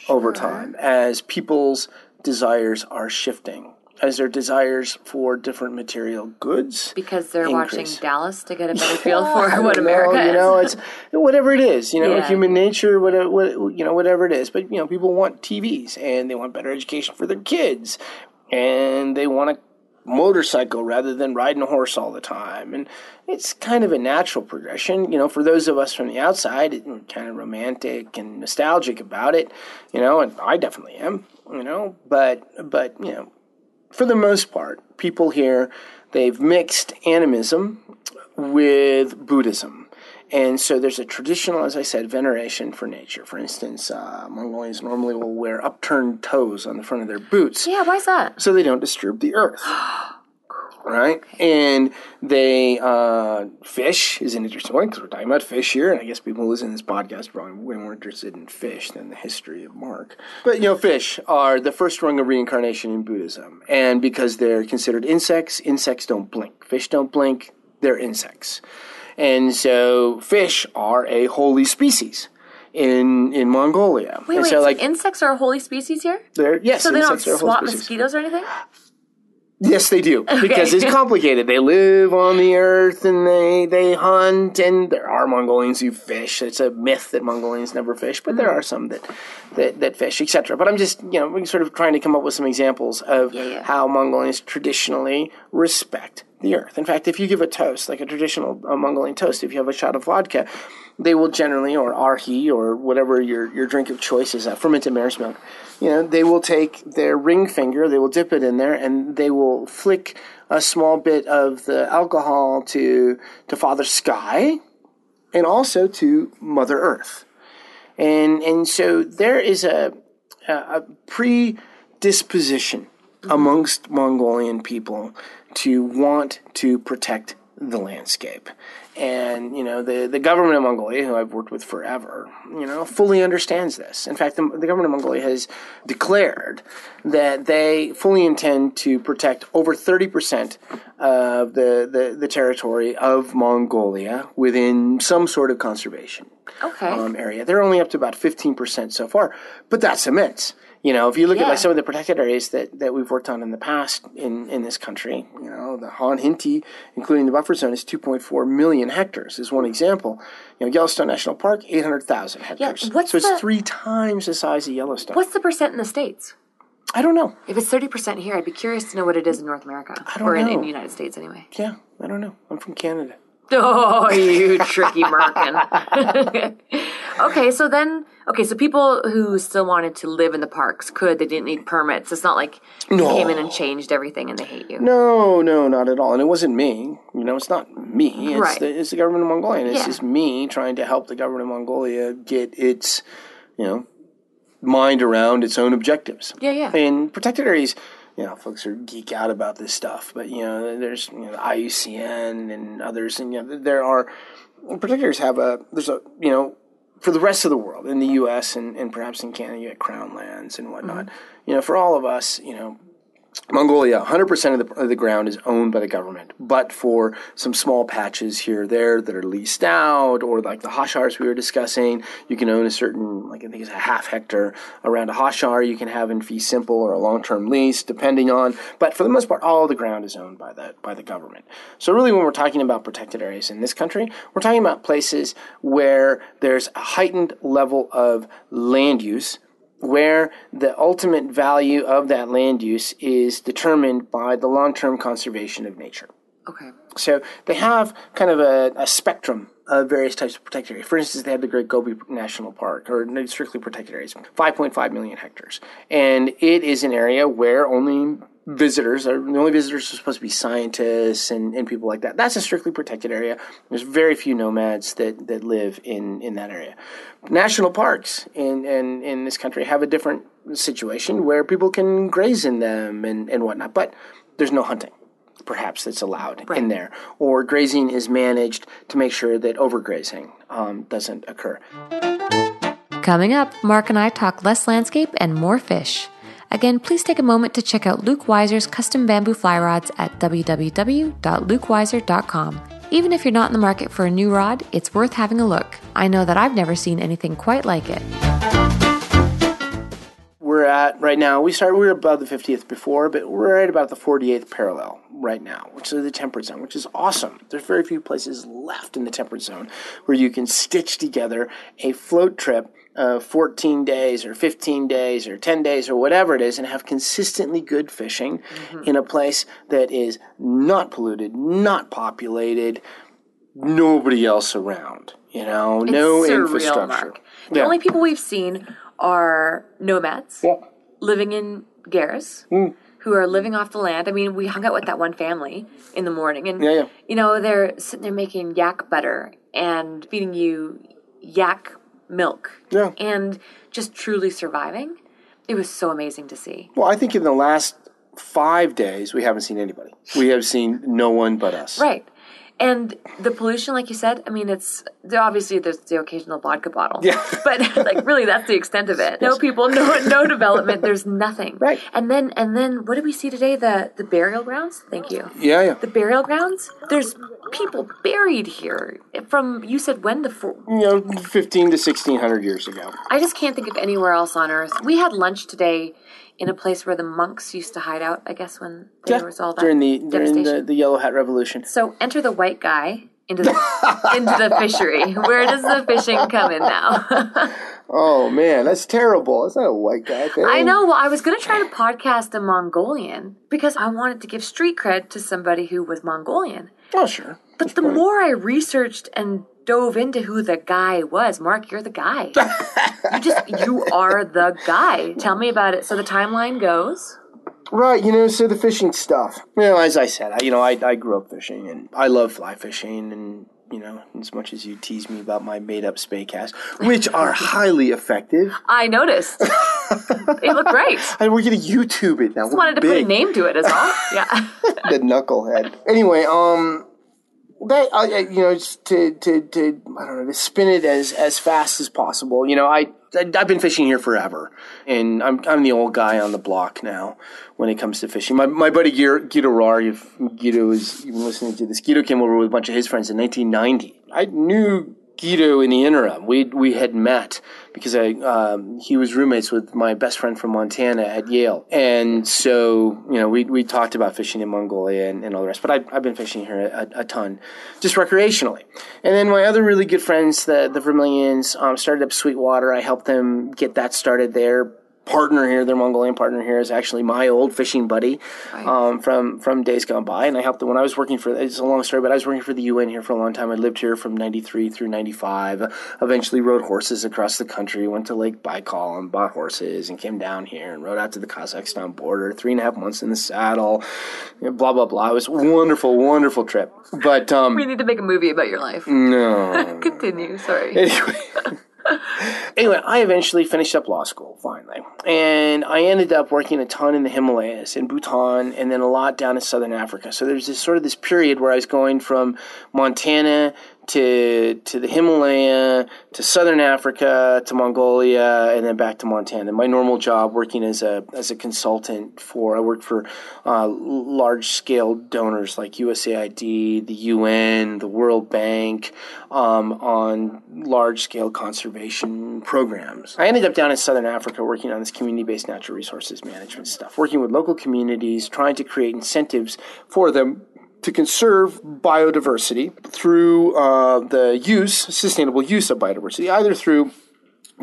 over time as people's desires are shifting, as their desires for different material goods. Because they're Increase. watching Dallas to get a better feel for what know, America is. You know, it's whatever it is. You know, Yeah. human nature, whatever, what, you know, whatever it is. But you know, people want TVs and they want better education for their kids, and they want a motorcycle rather than riding a horse all the time. And it's kind of a natural progression. You know, for those of us from the outside, it, kind of romantic and nostalgic about it. You know, and I definitely am. You know, but but you know, for the most part, people here they've mixed animism with Buddhism. And so there's a traditional, as I said, veneration for nature. For instance, uh, Mongolians normally will wear upturned toes on the front of their boots yeah, why is that? so they don't disturb the earth. Right? And they, uh, fish is an interesting one because we're talking about fish here. And I guess people listen to this podcast are probably way more interested in fish than the history of Mark. But, you know, fish are the first rung of reincarnation in Buddhism. And because they're considered insects, insects don't blink. Fish don't blink, they're insects. And so fish are a holy species in in Mongolia. Wait, and wait. so So like insects are a holy species here? they're yes, So they don't insects are a holy swat mosquitoes or anything? Yes, they do because it's complicated. They live on the earth and they they hunt, and there are Mongolians who fish. It's a myth that Mongolians never fish, but there mm. are some that that, that fish, etc. But I'm just you know we're sort of trying to come up with some examples of Yeah, yeah. how Mongolians traditionally respect the earth. In fact, if you give a toast, like a traditional Mongolian toast, if you have a shot of vodka, they will generally, or arhi, or whatever your, your drink of choice is, uh, fermented mare's milk, you know, they will take their ring finger, they will dip it in there, and they will flick a small bit of the alcohol to to Father Sky, and also to Mother Earth, and and so there is a a, a predisposition amongst Mongolian people to want to protect the landscape. And, you know, the, the government of Mongolia, who I've worked with forever, you know, fully understands this. In fact, the, the government of Mongolia has declared that they fully intend to protect over 30% of the, the, the territory of Mongolia within some sort of conservation Okay. um, area. They're only up to about 15% so far, but that's immense. You know, if you look at like some of the protected areas that, that we've worked on in the past in, in this country, know, the Khan Khentii, including the buffer zone, is 2.4 million hectares, is one example. You know, Yellowstone National Park, 800,000 hectares. what's so it's the- three times the size of Yellowstone. What's the percent in the States? I don't know. If it's 30% here, I'd be curious to know what it is in North America. don't or in, in the United States, anyway. Yeah, I don't know. I'm from Canada. Oh, you tricky Merkin. okay, so then, okay, so people who still wanted to live in the parks could, they didn't need permits. It's not like you No. came in and changed everything and they hate you. No, no, not at all. And it wasn't me. You know, it's not me. It's, Right. the, it's the government of Mongolia. And it's Yeah. just me trying to help the government of Mongolia get its, you know, mind around its own objectives. Yeah, yeah. And protected areas, you know, folks are geek out about this stuff, but you know, there's you know, the IUCN and others, and you know, there are protected areas have a there's a you know for the rest of the world in the U.S. and, and perhaps in Canada, you get crown lands and whatnot. Mm-hmm. You know, for all of us, you know, Mongolia, 100% of the, of the ground is owned by the government, but for some small patches here or there that are leased out, or like the Hoshars we were discussing, you can own a certain, like I think it's a half hectare around a Hoshar you can have in fee simple or a long term lease, depending on. But for the most part, all the ground is owned by the, by the government. So, really, when we're talking about protected areas in this country, we're talking about places where there's a heightened level of land use where the ultimate value of that land use is determined by the long term conservation of nature. Okay. So they have kind of a, a spectrum of various types of protected areas. For instance, they have the Great Gobi National Park, or strictly protected areas, 5.5 million hectares. And it is an area where only visitors are the only visitors are supposed to be scientists and, and people like that. That's a strictly protected area. There's very few nomads that, that live in, in that area. National parks in, in, in this country have a different situation where people can graze in them and, and whatnot, but there's no hunting. Perhaps that's allowed in there, or grazing is managed to make sure that overgrazing um, doesn't occur. Coming up, Mark and I talk less landscape and more fish. Again, please take a moment to check out Luke Weiser's custom bamboo fly rods at www.lukeweiser.com. Even if you're not in the market for a new rod, it's worth having a look. I know that I've never seen anything quite like it. We're at right now. We started. We were above the 50th before, but we're at about the 48th parallel right now, which is the temperate zone, which is awesome. There's very few places left in the temperate zone where you can stitch together a float trip of 14 days or 15 days or 10 days or whatever it is and have consistently good fishing in a place that is not polluted, not populated, nobody else around. You know, no surreal, infrastructure. Mark. The Yeah. only people we've seen are nomads Yeah. living in Garris. Hmm. Who are living off the land? I mean, we hung out with that one family in the morning, and Yeah, yeah. you know they're sitting there making yak butter and feeding you yak milk, Yeah. and just truly surviving. It was so amazing to see. Well, I think in the last five days, we haven't seen anybody. We have seen no one but us. Right. And the pollution, like you said, I mean, it's obviously there's the occasional vodka bottle. Yeah. But like, really, that's the extent of it. No people, no no development. There's nothing. Right. And then and then what did we see today? The the burial grounds. Thank you. Yeah, yeah. The burial grounds. There's people buried here from you said when the four, You know, 15 to 1600 years ago. I just can't think of anywhere else on earth. We had lunch today in a place where the monks used to hide out. I guess when there was all that during the during the, the Yellow Hat Revolution. So enter the white guy into the into the fishery. Where does the fishing come in now? Oh man, that's terrible. That's not a white guy thing. I know. Well, I was going to try to podcast a Mongolian because I wanted to give street cred to somebody who was Mongolian. Oh sure. But the more I researched and dove into who the guy was, Mark, you're the guy. you just you are the guy. Tell me about it. So the timeline goes. Right, you know, so the fishing stuff. You know, as I said, I, you know, I, I grew up fishing and I love fly fishing and, you know, as much as you tease me about my made up spey casts, which are highly effective. I noticed. it looked great. And we're going to YouTube it now. Just wanted to put a name to it as all. Yeah. the knucklehead. Anyway, um, that I, you know, to to to I don't know to spin it as as fast as possible. You know, I. I've been fishing here forever, and I'm I'm the old guy on the block now when it comes to fishing. My my buddy Guido Rahr, if Guido is even listening to this, Guido came over with a bunch of his friends in 1990. I knew Guido in the interim. We we had met because I um, he was roommates with my best friend from Montana at Yale, and so you know we we talked about fishing in Mongolia and, and all the rest. But I, I've been fishing here a, a ton, just recreationally. And then my other really good friends, the the Vermillions, um, started up Sweetwater. I helped them get that started there partner here, their Mongolian partner here, is actually my old fishing buddy um, from from days gone by, and I helped them when I was working for. It's a long story, but I was working for the UN here for a long time. I lived here from '93 through '95. Eventually, rode horses across the country. Went to Lake Baikal and bought horses, and came down here and rode out to the Kazakhstan border. Three and a half months in the saddle. blah blah blah. It was a wonderful, wonderful trip. But um, we need to make a movie about your life. no. Continue. Sorry. Anyway. anyway, I eventually finished up law school. finally. And I ended up working a ton in the Himalayas, in Bhutan, and then a lot down in southern Africa. So there's this sort of this period where I was going from Montana to to the Himalaya, to southern Africa, to Mongolia, and then back to Montana. My normal job, working as a as a consultant for, I worked for uh, large scale donors like USAID, the UN, the World Bank, um, on large scale conservation programs. I ended up down in southern Africa working on this community based natural resources management stuff, working with local communities, trying to create incentives for them to conserve biodiversity through uh, the use, sustainable use of biodiversity, either through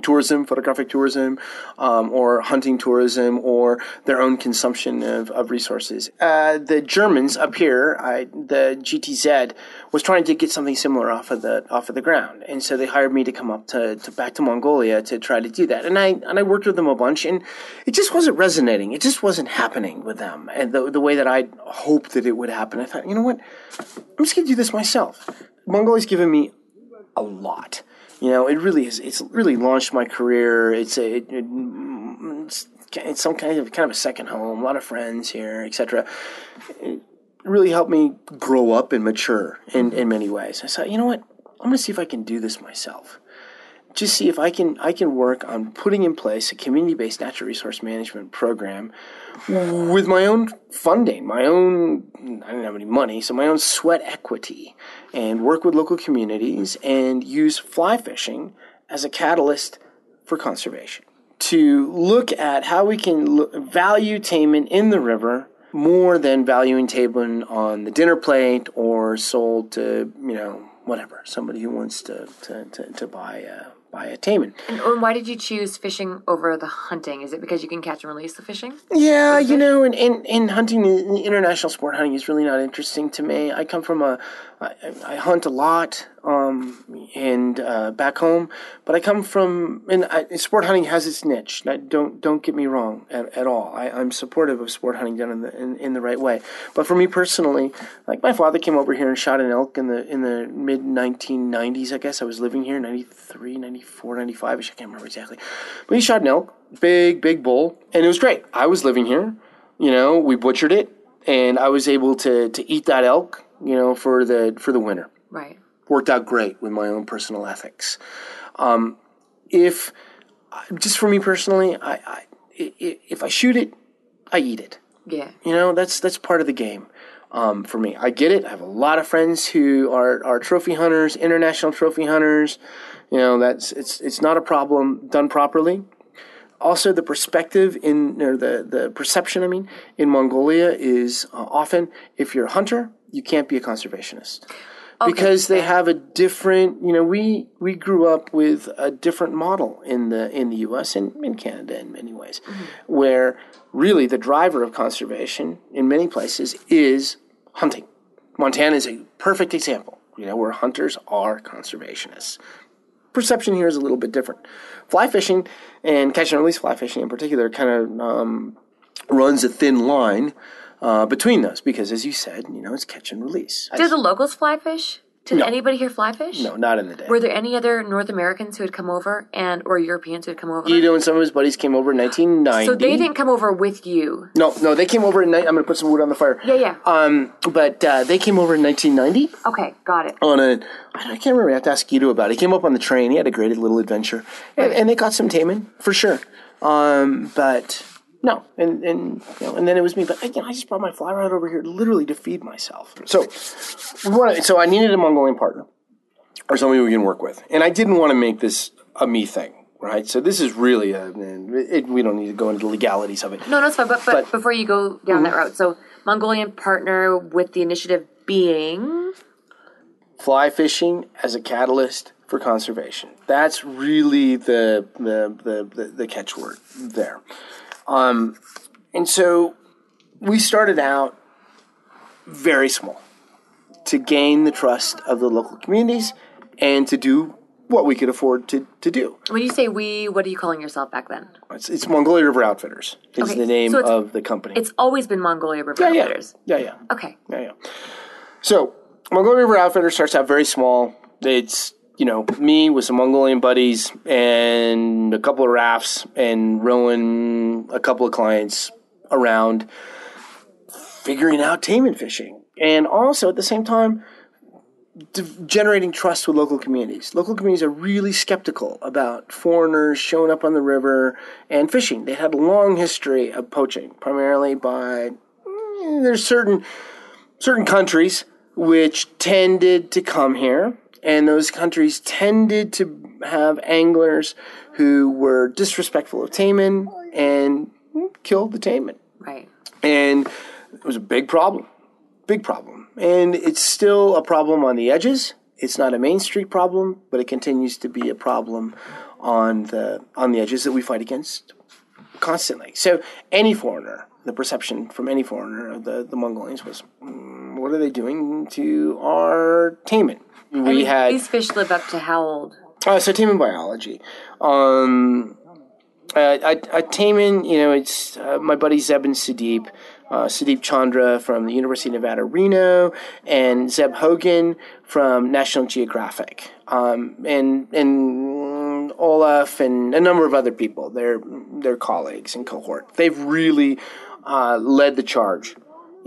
tourism, photographic tourism, um, or hunting tourism, or their own consumption of, of resources. Uh, the Germans up here, I, the GTZ, was trying to get something similar off of the off of the ground, and so they hired me to come up to, to back to Mongolia to try to do that. And I and I worked with them a bunch, and it just wasn't resonating. It just wasn't happening with them, and the the way that I hoped that it would happen. I thought, you know what, I'm just gonna do this myself. Mongolia's given me a lot you know, it really is. It's really launched my career. It's a, it, it's, some kind of kind of a second home. A lot of friends here, etc. Really helped me grow up and mature in in many ways. I thought, you know what? I'm going to see if I can do this myself just see if I can I can work on putting in place a community-based natural resource management program with my own funding, my own I don't have any money, so my own sweat equity, and work with local communities and use fly fishing as a catalyst for conservation. To look at how we can value taimen in the river more than valuing taimen on the dinner plate or sold to you know whatever somebody who wants to to, to, to buy a by a taimen. And why did you choose fishing over the hunting? Is it because you can catch and release the fishing? Yeah, you know, and, and, and hunting, international sport hunting is really not interesting to me. I come from a, I, I hunt a lot, um, and uh, back home, but I come from, and I, sport hunting has its niche. don't don't get me wrong at, at all. I, I'm supportive of sport hunting done in the in, in the right way. But for me personally, like my father came over here and shot an elk in the in the mid 1990s. I guess I was living here, 93, 94, 95. I can't remember exactly, but he shot an elk, big big bull, and it was great. I was living here. You know, we butchered it, and I was able to to eat that elk you know, for the for the winter. Right. Worked out great with my own personal ethics. Um, if just for me personally, I, I if I shoot it, I eat it. Yeah. You know, that's that's part of the game. Um, for me, I get it. I have a lot of friends who are are trophy hunters, international trophy hunters. You know, that's it's it's not a problem done properly also the perspective in or the the perception I mean in Mongolia is uh, often if you're a hunter you can't be a conservationist okay. because they have a different you know we we grew up with a different model in the in the US and in Canada in many ways mm-hmm. where really the driver of conservation in many places is hunting Montana is a perfect example you know where hunters are conservationists perception here is a little bit different. Fly fishing and catch and release fly fishing in particular kind of um, runs a thin line uh, between those because, as you said, you know, it's catch and release. Do the locals fly fish? Did no. anybody here fly fish? No, not in the day. Were there any other North Americans who had come over and or Europeans who had come over? Guido and some of his buddies came over in 1990. So they didn't come over with you. No, no, they came over in. Night. I'm going to put some wood on the fire. Yeah, yeah. Um, but uh, they came over in 1990. Okay, got it. On a, I can't remember. I have to ask Guido about it. He came up on the train. He had a great little adventure, and, and they caught some taimen for sure. Um, but no, and and you know, and then it was me. But again, I just brought my fly rod over here literally to feed myself. So, so I needed a Mongolian partner or somebody we can work with, and I didn't want to make this a me thing. Right, so this is really a. It, we don't need to go into the legalities of it. No, no, it's fine. But, but, but before you go down mm-hmm. that route, so Mongolian partner with the initiative being fly fishing as a catalyst for conservation. That's really the the the, the, the catchword there. Um, and so we started out very small to gain the trust of the local communities and to do what we could afford to, to do. When you say we, what are you calling yourself back then? It's, it's Mongolia River Outfitters is okay, the name so of the company. It's always been Mongolia River yeah, Outfitters. Yeah, yeah. Okay. Yeah, yeah. So Mongolia River Outfitters starts out very small. It's you know, me with some Mongolian buddies and a couple of rafts and rowing a couple of clients around figuring out taimen fishing. And also at the same time, generating trust with local communities. Local communities are really skeptical about foreigners showing up on the river and fishing. They had a long history of poaching, primarily by mm, there's certain certain countries which tended to come here, and those countries tended to have anglers who were disrespectful of taimen and killed the taimen. Right. And it was a big problem. Big problem. And it's still a problem on the edges. It's not a Main Street problem, but it continues to be a problem on the on the edges that we fight against constantly. So any foreigner, the perception from any foreigner of the, the Mongolians was, mm, what are they doing to our taimen? We had these fish live up to how old? Uh, so taimen biology. Um, uh, a, taimen, you know, it's uh, my buddy Zebin Sudeep uh, Sudeep Chandra from the University of Nevada, Reno, and Zeb Hogan from National Geographic, um, and and Olaf and a number of other people, their their colleagues and cohort. They've really uh, led the charge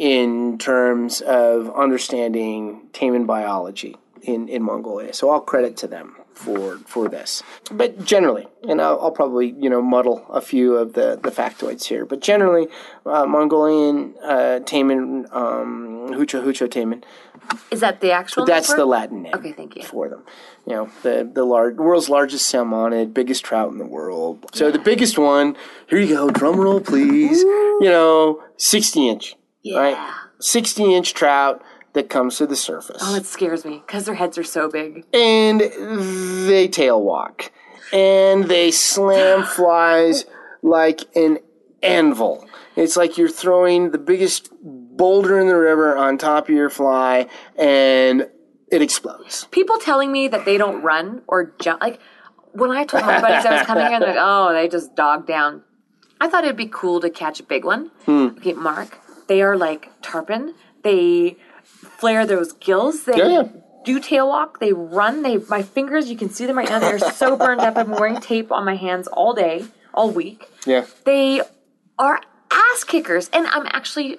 in terms of understanding taimen biology in, in Mongolia. So all credit to them for for this. But generally, and I'll, I'll, probably you know muddle a few of the, the factoids here, but generally, uh, Mongolian uh, taimen, um, Hucho Hucho taimen. Is that the actual? That's the Latin name. Okay, thank you for them. You know the the large, world's largest salmonid, biggest trout in the world. So yeah. the biggest one. Here you go. Drum roll, please. Ooh. You know, sixty inch. Yeah. Right. Sixty inch trout that comes to the surface. Oh, it scares me because their heads are so big. And they tail walk. And they slam flies like an anvil. It's like you're throwing the biggest boulder in the river on top of your fly and it explodes. People telling me that they don't run or jump. Like, when I told my buddies I was coming in, they're like, oh, they just dog down. I thought it'd be cool to catch a big one. Hmm. Okay, Mark, they are like tarpon. They flare those gills. They yeah, do tail walk. They run. They my fingers. You can see them right now. They're so burned up. I'm wearing tape on my hands all day, all week. Yeah. They are ass kickers, and I'm actually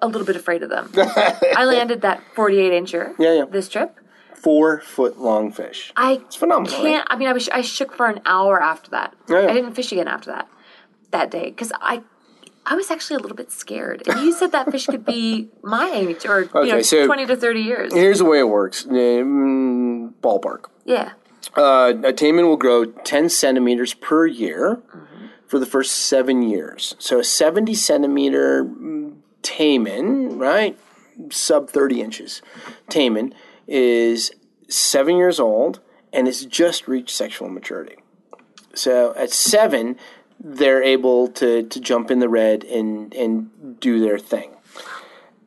a little bit afraid of them. I landed that 48 incher. Yeah, yeah. This trip. Four foot long fish. I it's phenomenal. Can't. Right? I mean, I was I shook for an hour after that. Yeah, yeah. I didn't fish again after that. That day because I I was actually a little bit scared. And you said that fish could be my age or okay, you know, so 20 to 30 years. Here's the way it works mm, ballpark. Yeah. Uh, a taimen will grow 10 centimeters per year mm-hmm. for the first seven years. So a 70 centimeter taimen, right? Sub 30 inches. Taimen is seven years old and has just reached sexual maturity. So at seven, they're able to, to jump in the red and, and do their thing.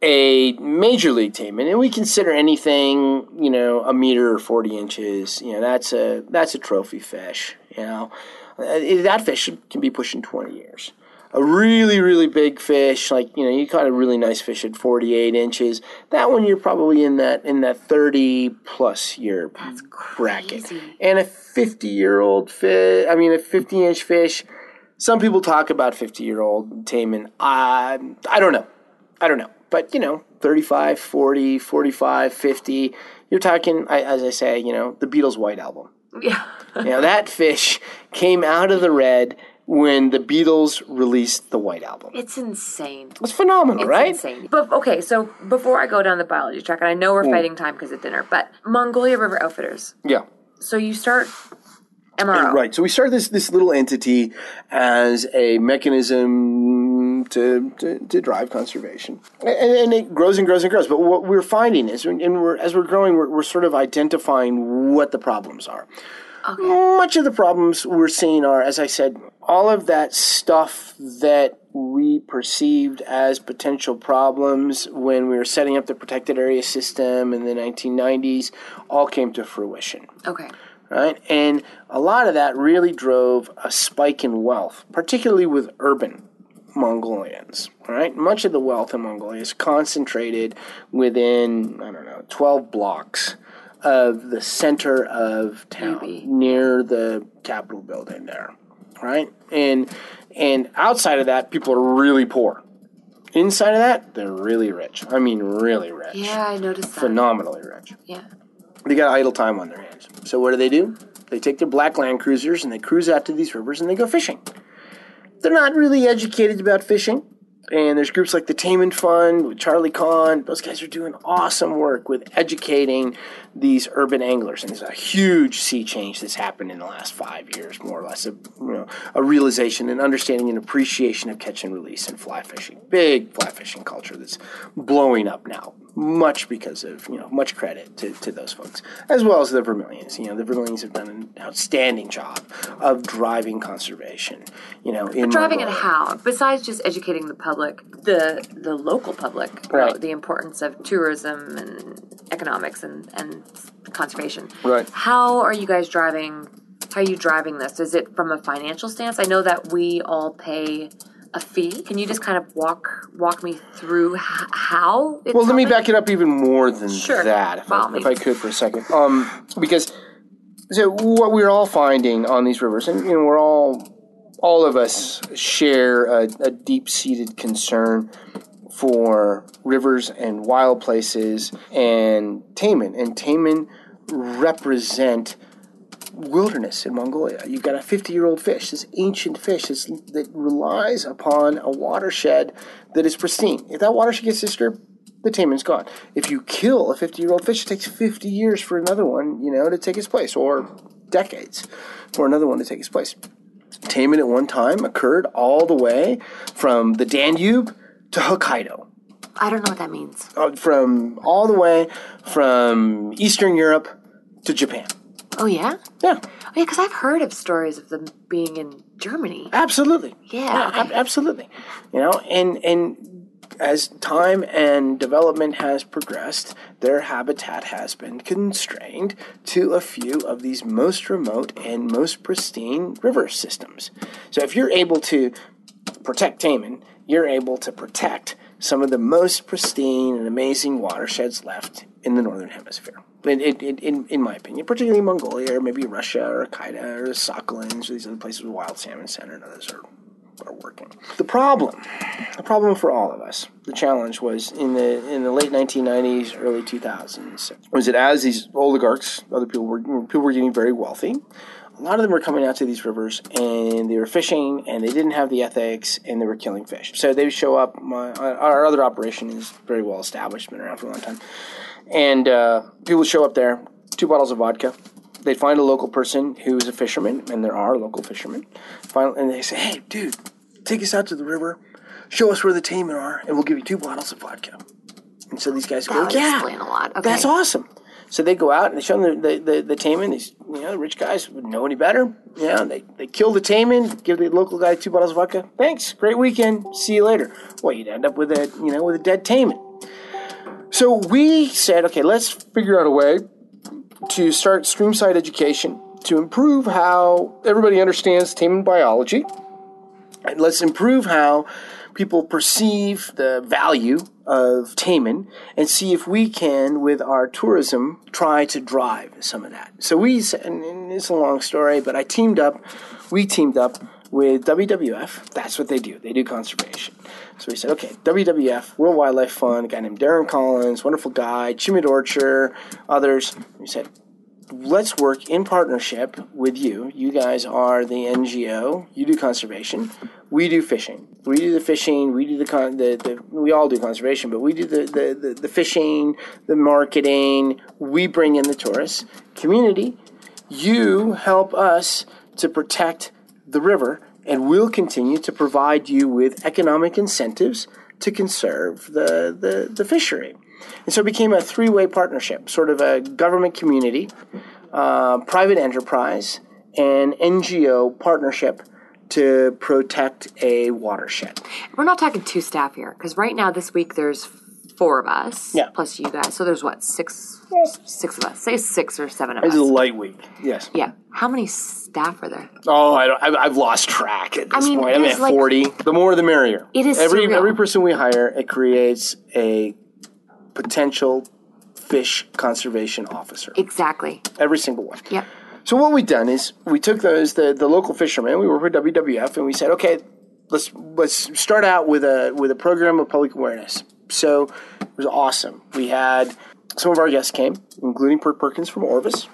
A major league team, and we consider anything, you know, a meter or forty inches, you know, that's a that's a trophy fish. You know, uh, that fish can be pushing twenty years. A really, really big fish, like you know, you caught a really nice fish at forty-eight inches. That one, you're probably in that in that thirty plus year bracket. And a fifty-year-old fish, I mean, a fifty-inch fish some people talk about 50 year old taimen. Uh, I don't know. I don't know. But, you know, 35, 40, 45, 50, you're talking, as I say, you know, the Beatles' White Album. Yeah. you know, that fish came out of the red when the Beatles released the White Album. It's insane. It's phenomenal, it's right? Insane. But okay, so before I go down the biology track, and I know we're mm. fighting time because of dinner, but Mongolia River Outfitters. Yeah. So you start MRO. Right. So we started this this little entity as a mechanism to to, to drive conservation, and, and, it grows and grows and grows. But what we're finding is, and we're, as we're growing, we're, we're sort of identifying what the problems are. Okay. Much of the problems we're seeing are, as I said, all of that stuff that we perceived as potential problems when we were setting up the protected area system in the 1990s all came to fruition. Okay right? And a lot of that really drove a spike in wealth, particularly with urban Mongolians, right? Much of the wealth in Mongolia is concentrated within, I don't know, 12 blocks of the center of town, UB. near the Capitol building there, right? And and outside of that, people are really poor. Inside of that, they're really rich. I mean, really rich. Yeah, I noticed that. Phenomenally rich. Yeah. They got idle time on their hands. So what do they do? They take their black land cruisers and they cruise out to these rivers and they go fishing. They're not really educated about fishing. And there's groups like the Taimen Fund with Charlie Kahn. Those guys are doing awesome work with educating these urban anglers. And there's a huge sea change that's happened in the last five years, more or less. A, you know, a realization and understanding and appreciation of catch and release and fly fishing. Big fly fishing culture that's blowing up now. Much because of, you know, much credit to, to those folks, as well as the Vermillions. You know, the Vermillions have done an outstanding job of driving conservation, you know, in Driving it how? Besides just educating the public, the the local public Right. about the importance of tourism and economics and, and conservation. Right. How are you guys driving how are you driving this? Is it from a financial stance? I know that we all pay a fee. Can you just kind of walk walk me through h- how? It's Well, let me back it up even more than Sure. that, if, I, if I could for a second. Um, because so what we're all finding on these rivers, and you know, we're all all of us share a, a deep seated concern for rivers and wild places and Taimen, and Taimen represent wilderness in Mongolia. You've got a 50 year old fish, this ancient fish that relies upon a watershed that is pristine. If that watershed gets disturbed, the taimen's gone. If you kill a 50 year old fish, it takes 50 years for another one, you know, to take its place, or decades for another one to take its place. Taimen at one time occurred all the way from the Danube to Hokkaido I don't know what that means. uh, from all the way from Eastern Europe to Japan. Oh yeah? Yeah, Oh, yeah, because I've heard of stories of them being in Germany. absolutely. Yeah. ab- absolutely. You know, and and as time and development has progressed, their habitat has been constrained to a few of these most remote and most pristine river systems. So if you're able to protect Taimen, you're able to protect some of the most pristine and amazing watersheds left in the northern hemisphere. In, in, in, my opinion, particularly Mongolia or maybe Russia or Qaeda or Sakhalins or these other places with Wild Salmon Center and others are, are working. The problem, the problem for all of us, the challenge was in the in the late 1990s, early 2000s, was that as these oligarchs, other people were people were getting very wealthy, a lot of them were coming out to these rivers and they were fishing and they didn't have the ethics and they were killing fish. So they would show up. My, our other operation is very well established, been around for a long time. And uh, people show up there, two bottles of vodka. They'd find a local person who's a fisherman, and there are local fishermen. Find, and they say, hey, dude, take us out to the river, show us where the taimen are, and we'll give you two bottles of vodka. And so these guys That go, would yeah, explain a lot. Okay. that's awesome. So they go out and they show them the, the, the, the Taimen. These you know the rich guys wouldn't know any better. You know, they, they kill the Taimen, give the local guy two bottles of vodka. Thanks, great weekend. See you later. Well, you'd end up with a you know with a dead Taimen. So we said, okay, let's figure out a way to start streamside education to improve how everybody understands Taimen biology. And let's improve how people perceive the value of Taimen and see if we can, with our tourism, try to drive some of that. So we, and it's a long story, but I teamed up, we teamed up with WWF. That's what they do. They do conservation. So we said, okay, WWF, World Wildlife Fund, a guy named Darren Collins, wonderful guy, Chimed-Ochir, others. We said, let's work in partnership with you. You guys are the NGO. You do conservation. We do fishing. We do the fishing. We do the con- the, the we all do conservation, but we do the, the, the, the fishing, the marketing. We bring in the tourists community. You help us to protect the river, and we'll continue to provide you with economic incentives to conserve the, the, the fishery. And so it became a three way partnership, sort of a government community, uh, private enterprise, and NGO partnership to protect a watershed. We're not talking two staff here because right now this week there's four of us. Yeah. Plus you guys, so there's what six, six of us. Say six or seven of us. It's a light week. Yes. Yeah. How many staff are there? Oh, I don't, I've, I've lost track at this mean, point. I'm at like- 40. The more, the merrier. It is every surreal. every person we hire, it creates a potential fish conservation officer. Exactly. Every single one. Yep. So what we've done is we took those the, the local fishermen. We work with WWF, and we said, okay, let's let's start out with a with a program of public awareness. So it was awesome. We had some of our guests came, including Perk Perkins from Orvis,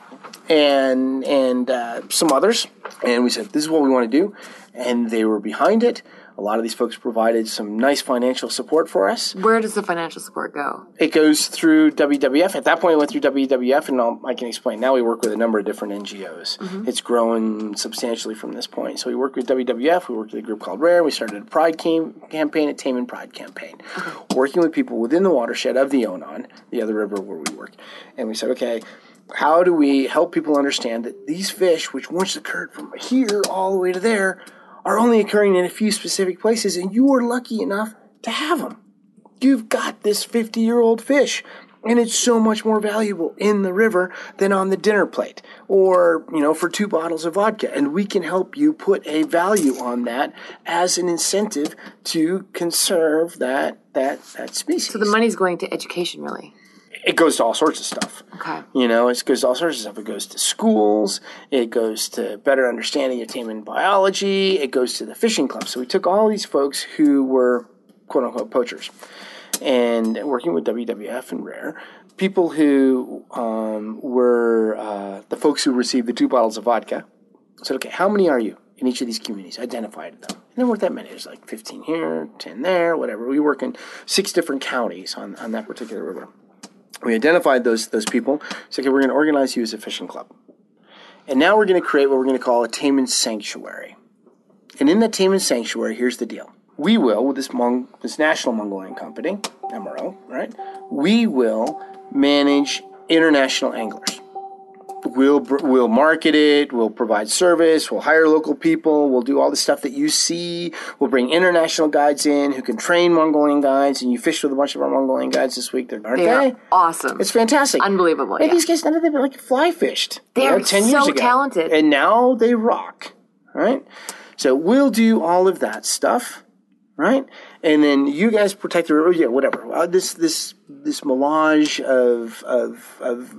and and uh, some others, and we said this is what we want to do, and they were behind it. A lot of these folks provided some nice financial support for us. Where does the financial support go? It goes through WWF. At that point, it went through WWF, and I'll, I can explain. Now we work with a number of different NGOs. Mm-hmm. It's grown substantially from this point. So we work with WWF. We worked with a group called Rare. We started a Pride cam- campaign, a Taimen Pride campaign, working with people within the watershed of the Onon, the other river where we work. And we said, okay, how do we help people understand that these fish, which once occurred from here all the way to there, are only occurring in a few specific places, and you are lucky enough to have them you've got this 50 year old fish and it's so much more valuable in the river than on the dinner plate or you know for two bottles of vodka and we can help you put a value on that as an incentive to conserve that that that species So the money's going to education, really. It goes to all sorts of stuff Okay. you know, it goes to all sorts of stuff. It goes to schools. It goes to better understanding of taimen biology. It goes to the fishing club. So we took all these folks who were quote unquote poachers and working with WWF and Rare, people who um, were uh, the folks who received the two bottles of vodka. Said, okay, how many are you in each of these communities? Identified them. And there weren't that many. There's like 15 here, 10 there, whatever. We work in six different counties on, on that particular river we identified those those people. So okay, we're going to organize you as a fishing club, and now we're going to create what we're going to call a Taimen Sanctuary. And in that Taimen Sanctuary, here's the deal: we will, with this Mong- this National Mongolian Company (MRO), right? We will manage international anglers. We'll we'll market it. We'll provide service. We'll hire local people. We'll do all the stuff that you see. We'll bring international guides in who can train Mongolian guides. And you fished with a bunch of our Mongolian guides this week, aren't They they? are awesome. It's fantastic. Unbelievable, And yeah. these guys, none of them like fly fished. They you know, ten years so ago. talented. and now they rock. Right. So we'll do all of that stuff. Right. And then you guys protect the river. Yeah, whatever. Uh, this this this melange of of of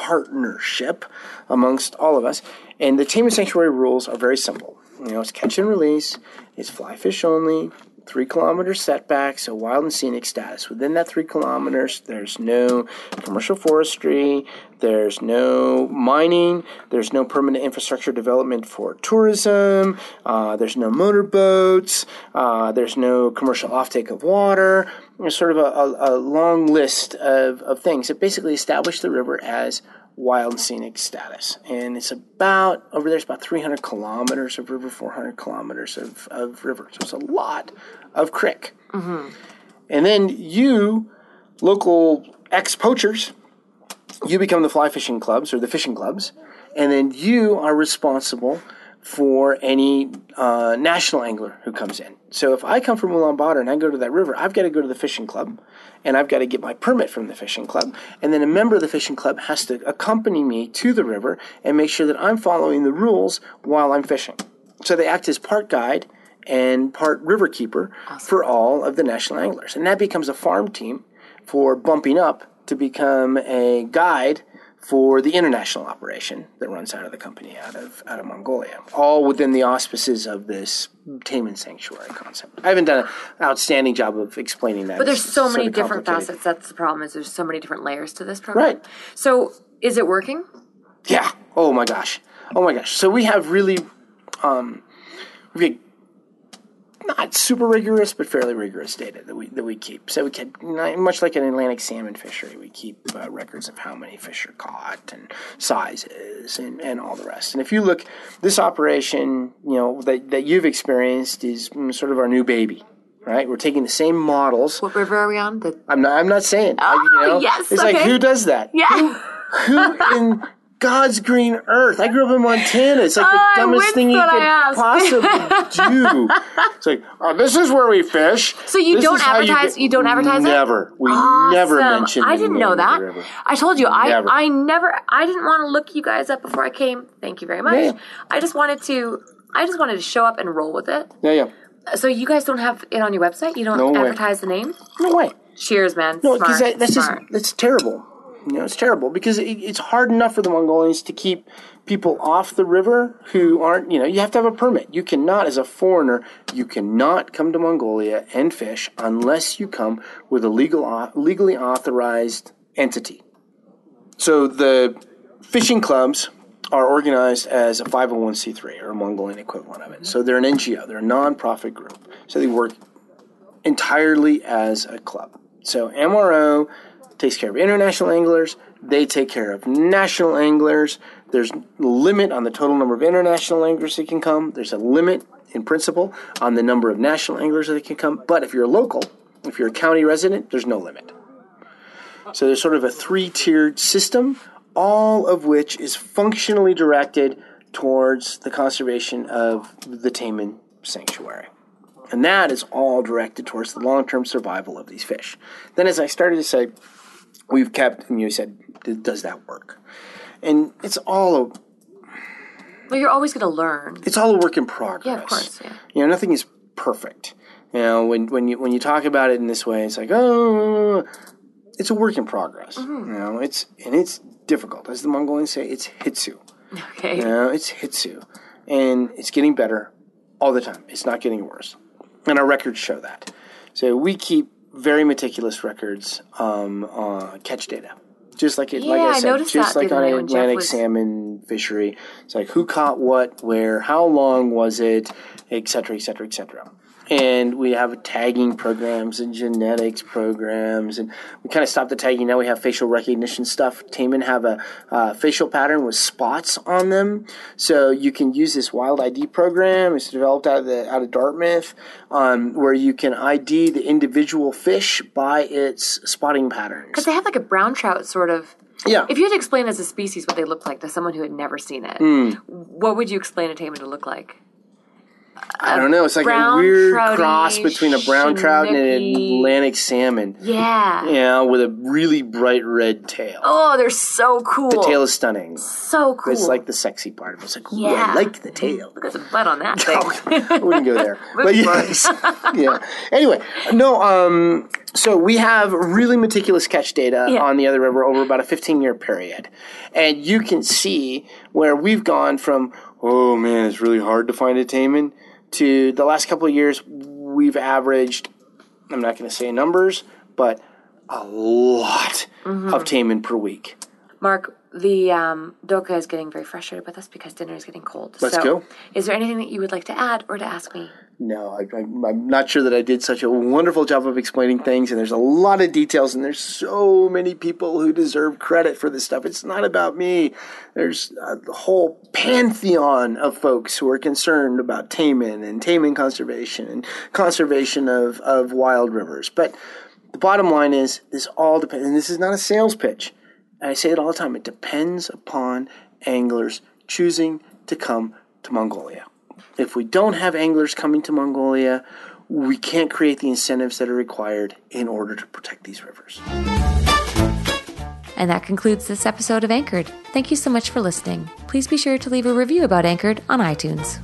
partnership amongst all of us. And the Taimen Sanctuary rules are very simple. You know, it's catch and release. It's fly fish only. Three kilometer setback, so wild and scenic status. Within that three kilometers, there's no commercial forestry, there's no mining, there's no permanent infrastructure development for tourism, uh, there's no motorboats, uh, there's no commercial offtake of water. There's sort of a, a, a long list of, of things that basically establish the river as wild scenic status. And it's about, over there, it's about 300 kilometers of river, 400 kilometers of, of river. So it's a lot of crick. Mm-hmm. And then you, local ex poachers, you become the fly fishing clubs or the fishing clubs, and then you are responsible for any uh, national angler who comes in. So if I come from Ulaanbaatar and I go to that river, I've got to go to the fishing club, and I've got to get my permit from the fishing club, and then a member of the fishing club has to accompany me to the river and make sure that I'm following the rules while I'm fishing. So they act as part guide and part river keeper for all of the national anglers, and that becomes a farm team for bumping up to become a guide for the international operation that runs out of the company out of out of Mongolia, all within the auspices of this taimen sanctuary concept. I haven't done an outstanding job of explaining that. But there's It's so many different facets. That's the problem. Is there's so many different layers to this program. Right. So is it working? Yeah. Oh my gosh. Oh my gosh. So we have really, um, we not super rigorous, but fairly rigorous data that we that we keep. So we keep much like an Atlantic salmon fishery, we keep uh, records of how many fish are caught and sizes and, and all the rest. And if you look, this operation, you know that that you've experienced is sort of our new baby. Right, we're taking the same models. What river are we on? The I'm not. I'm not saying. I- you Oh, know, yes, It's like who does that? yeah. Who in God's green earth? I grew up in Montana. It's like the ah, dumbest thing you could possibly do. It's like, oh, this is where we fish. So you This don't advertise- get-" you don't advertise it? Never. We Awesome. never mention. I didn't know that. I told you I Never. I never I didn't want to look you guys up before I came. Thank you very much. Yeah. I just wanted to I just wanted to show up and roll with it. Yeah, yeah. So you guys don't have it on your website? You don't No way. advertise the name? No way. Cheers, man. No, because that, that's Smart. just that's terrible. You know, it's terrible because it, it's hard enough for the Mongolians to keep people off the river who aren't, you know, you have to have a permit. You cannot, as a foreigner, you cannot come to Mongolia and fish unless you come with a legal, legally authorized entity. So the fishing clubs are organized as a 501c3 or a Mongolian equivalent of it. So they're an NGO, they're a nonprofit group. So they work entirely as a club. So MRO takes care of international anglers, they take care of national anglers. There's a limit on the total number of international anglers that can come. There's a limit in principle on the number of national anglers that can come. But if you're local, if you're a county resident, there's no limit. So there's sort of a three tiered system, all of which is functionally directed towards the conservation of the Taimen sanctuary. And that is all directed towards the long term survival of these fish. Then, as I started to say, we've kept, and you said, does that work? And it's all a. Well, you're always going to learn. It's all a work in progress. Yeah, of course. Yeah. You know, nothing is perfect. You know, when when you when you talk about it in this way, it's like, oh, it's a work in progress. Mm-hmm. You know, it's and it's difficult, as the Mongolians say. It's hitsu. Okay. You know, it's hitsu, and it's getting better all the time. It's not getting worse, and our records show that. So we keep very meticulous records um, uh, catch data. Just like it, yeah, like I said, I just like on an Atlantic was... salmon fishery, it's like who caught what, where, how long was it, et cetera, et cetera, et cetera and we have tagging programs and genetics programs and we kind of stopped the tagging now we have facial recognition stuff taimen have a uh, facial pattern with spots on them so you can use this wild id program it's developed out of, the, out of dartmouth um, where you can id the individual fish by its spotting patterns because they have like a brown trout sort of yeah. If you had to explain as a species what they look like to someone who had never seen it, mm. what would you explain a taimen to look like? I don't know. It's like a weird cross between a brown trout and an Atlantic salmon. Yeah. Yeah, with a really bright red tail. Oh, they're so cool. The tail is stunning. So cool. It's like the sexy part of it. It's like, ooh, yeah. I like the tail. Look at the butt on that thing. I wouldn't go there. but yes. yeah. Anyway, no, um, so we have really meticulous catch data yeah. on the other river over about a 15 year period. And you can see where we've gone from, oh man, it's really hard to find a taimen to the last couple of years, we've averaged, I'm not going to say numbers, but a lot mm-hmm. of taimen per week. Mark, the um, Doka is getting very frustrated with us because dinner is getting cold. Let's so, go. Is there anything that you would like to add or to ask me? No, I, am not sure that I did such a wonderful job of explaining things, and there's a lot of details, and there's so many people who deserve credit for this stuff. It's not about me. There's a whole pantheon of folks who are concerned about taimen and taimen conservation and conservation of, of wild rivers. But the bottom line is, this all depends, and this is not a sales pitch I say it all the time, it depends upon anglers choosing to come to Mongolia. If we don't have anglers coming to Mongolia, we can't create the incentives that are required in order to protect these rivers. And that concludes this episode of Anchored. Thank you so much for listening. Please be sure to leave a review about Anchored on iTunes.